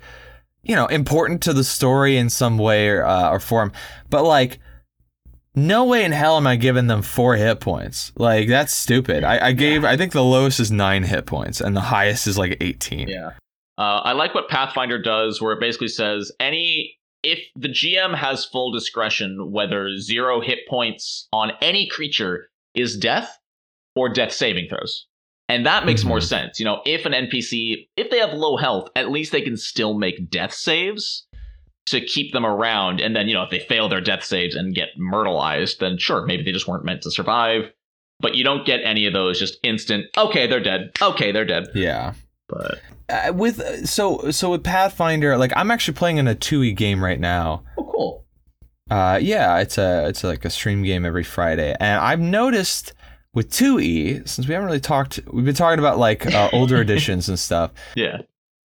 you know, important to the story in some way or, uh, or form, but like no way in hell am I giving them four hit points. Like that's stupid. I, I gave. I think the lowest is nine hit points and the highest is like eighteen. Yeah. Uh, I like what Pathfinder does, where it basically says any if the GM has full discretion whether zero hit points on any creature is death or death saving throws. And that makes mm-hmm. more sense. You know, if an NPC, if they have low health, at least they can still make death saves to keep them around. And then, you know, if they fail their death saves and get myrtleized, then sure, maybe they just weren't meant to survive. But you don't get any of those just instant, okay, they're dead. Okay, they're dead. Yeah. But uh, with so so with Pathfinder, like I'm actually playing in a 2e game right now. Oh cool. Uh yeah, it's a it's like a stream game every Friday. And I've noticed with 2e, since we haven't really talked we've been talking about like uh, older editions and stuff. Yeah.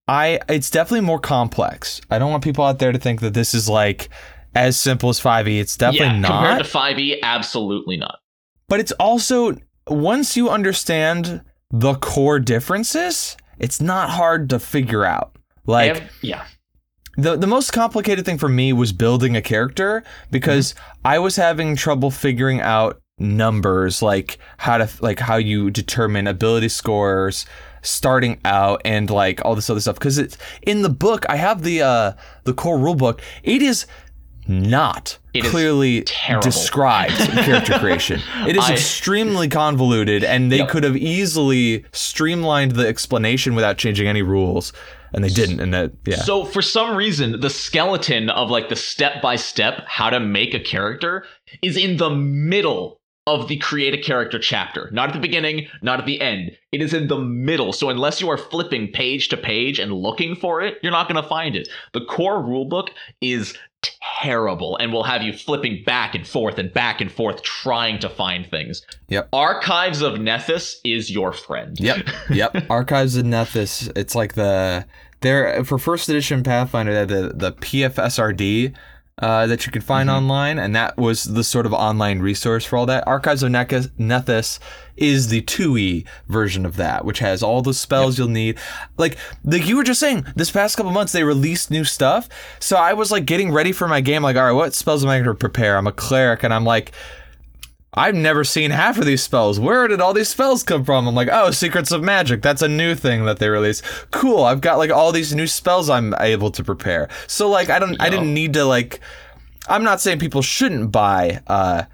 I it's definitely more complex. I don't want people out there to think that this is like as simple as 5e. It's definitely yeah, not. Compared to 5e, absolutely not. But it's also once you understand the core differences, it's not hard to figure out. Like yeah. The the most complicated thing for me was building a character because mm-hmm. I was having trouble figuring out numbers like how to like how you determine ability scores starting out and like all this other stuff because it's in the book i have the uh the core rule book it is not It clearly described character creation. It is I- extremely convoluted, and they Yep. could have easily streamlined the explanation without changing any rules, and they didn't. And that, yeah, So for some reason, the skeleton of like the step by step how to make a character is in the middle of the create a character chapter. Not at the beginning, not at the end. It is in the middle. So unless you are flipping page to page and looking for it, you're not going to find it. The core rulebook is terrible and will have you flipping back and forth and back and forth trying to find things. Yep. Archives of Nethys is your friend. Yep, yep. Archives of Nethys. It's like the there for first edition Pathfinder. The the PFSRD uh, that you can find online, and that was the sort of online resource for all that. Archives of Nethys, Nethys is the 2e version of that, which has all the spells you'll need. Like like you were just saying, this past couple months they released new stuff. So I was like getting ready for my game. Like, all right, what spells am I going to prepare? I'm a cleric, and I'm like. I've never seen half of these spells. Where did all these spells come from? I'm like, oh, Secrets of Magic. That's a new thing that they released. Cool. I've got like all these new spells I'm able to prepare. So like, I don't, I didn't need to like. I'm not saying people shouldn't buy uh,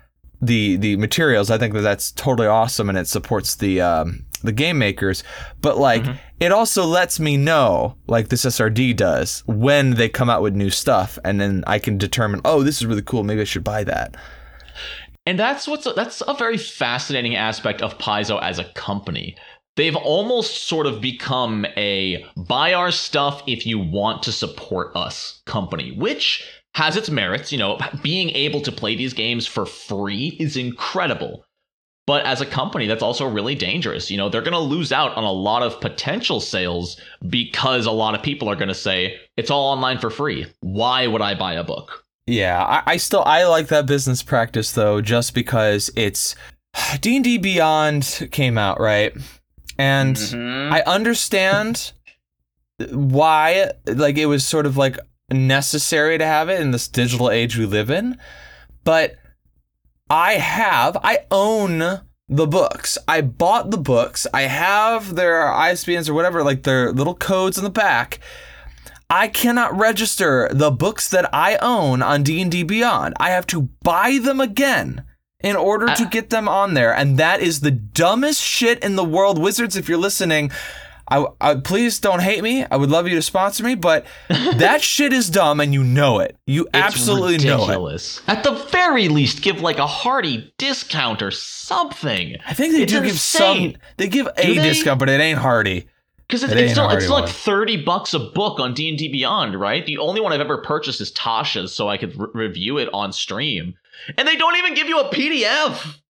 the the materials. I think that that's totally awesome and it supports the um, the game makers. But like, it also lets me know, like this SRD does, when they come out with new stuff, and then I can determine, oh, this is really cool. Maybe I should buy that. And that's what's that's a very fascinating aspect of Paizo as a company. They've almost sort of become a buy our stuff if you want to support us company, which has its merits. You know, being able to play these games for free is incredible. But as a company, that's also really dangerous. You know, they're going to lose out on a lot of potential sales because a lot of people are going to say, it's all online for free. Why would I buy a book? Yeah, I, I still I like that business practice though, just because it's D and D Beyond came out right, and mm-hmm. I understand why like it was sort of like necessary to have it in this digital age we live in, but I have I own the books. I bought the books. I have their ISBNs or whatever, like their little codes in the back. I cannot register the books that I own on D&D Beyond. I have to buy them again in order to uh. get them on there, and that is the dumbest shit in the world. Wizards, if you're listening, I, I please don't hate me. I would love you to sponsor me, but that shit is dumb, and you know it. You absolutely know it. At the very least, give like a hearty discount or something. I think they It's do give some. They give a they? discount, but it ain't hardy. Because it's, It it's still it's like thirty bucks a book on D and D Beyond, right? The only one I've ever purchased is Tasha's, so I could re- review it on stream, and they don't even give you a PDF.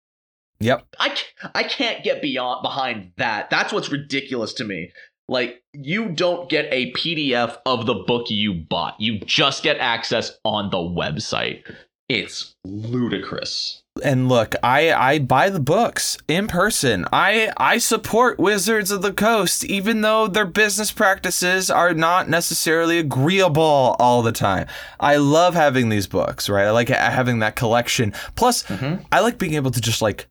Yep. I I can't get beyond behind that. That's what's ridiculous to me. Like you don't get a PDF of the book you bought. You just get access on the website. It's ludicrous. And look, I I buy the books in person. I I support Wizards of the Coast, even though their business practices are not necessarily agreeable all the time. I love having these books, right? I like having that collection. Plus, mm-hmm. I like being able to just like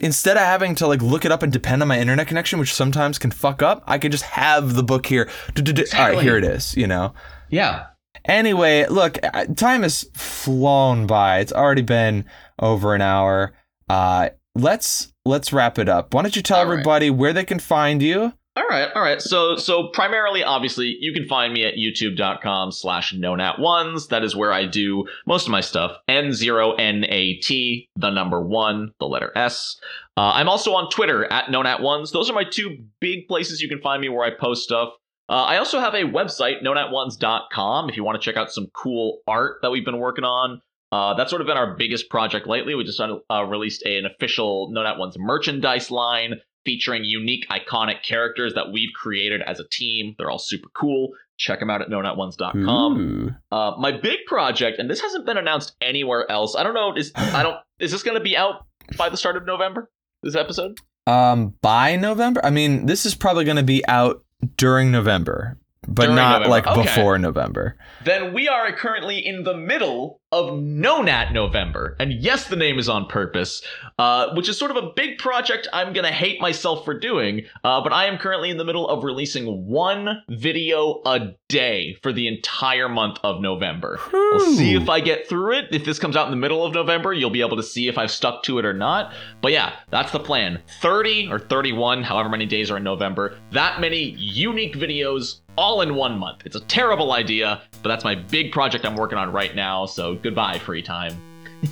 instead of having to like look it up and depend on my internet connection, which sometimes can fuck up. I can just have the book here. Du-du-du- All right, here it is. You know. Yeah. Anyway, look, time has flown by. It's already been over an hour. Uh, let's let's wrap it up. Why don't you tell All right. everybody where they can find you? All right, all right. So, so primarily, obviously, you can find me at youtube.com slash nonat ones. That is where I do most of my stuff. N0NAT, the number one, the letter S. Uh, I'm also on Twitter at nonat ones. Those are my two big places you can find me where I post stuff. Uh, I also have a website, nonatones.com, if you want to check out some cool art that we've been working on. Uh, that's sort of been our biggest project lately. We just uh, released a, an official No Nat Ones merchandise line featuring unique, iconic characters that we've created as a team. They're all super cool. Check them out at nonatones.com. Ooh. Uh, my big project, and this hasn't been announced anywhere else. I don't know. Is I don't. Is this going to be out by the start of November? This episode? Um, by November. I mean, this is probably going to be out during November, but During not November, like okay. before November. Then we are currently in the middle of No Nat November. And yes, the name is on purpose, uh, which is sort of a big project I'm going to hate myself for doing. Uh, but I am currently in the middle of releasing one video a day for the entire month of November. We'll see if I get through it. If this comes out in the middle of November, you'll be able to see if I've stuck to it or not. But yeah, that's the plan. 30 or 31, however many days are in November, that many unique videos all in one month. It's a terrible idea, but that's my big project I'm working on right now. So goodbye, free time.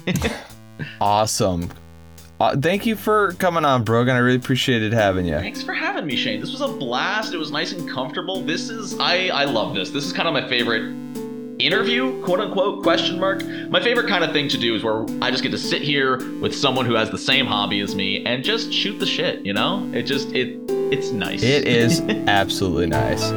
awesome. Uh, thank you for coming on, Brogan. I really appreciated having you. Thanks for having me, Shane. This was a blast. It was nice and comfortable. This is I I love this. This is kind of my favorite interview, quote unquote, question mark. My favorite kind of thing to do is where I just get to sit here with someone who has the same hobby as me and just shoot the shit, you know? It just it it's nice. It is absolutely nice.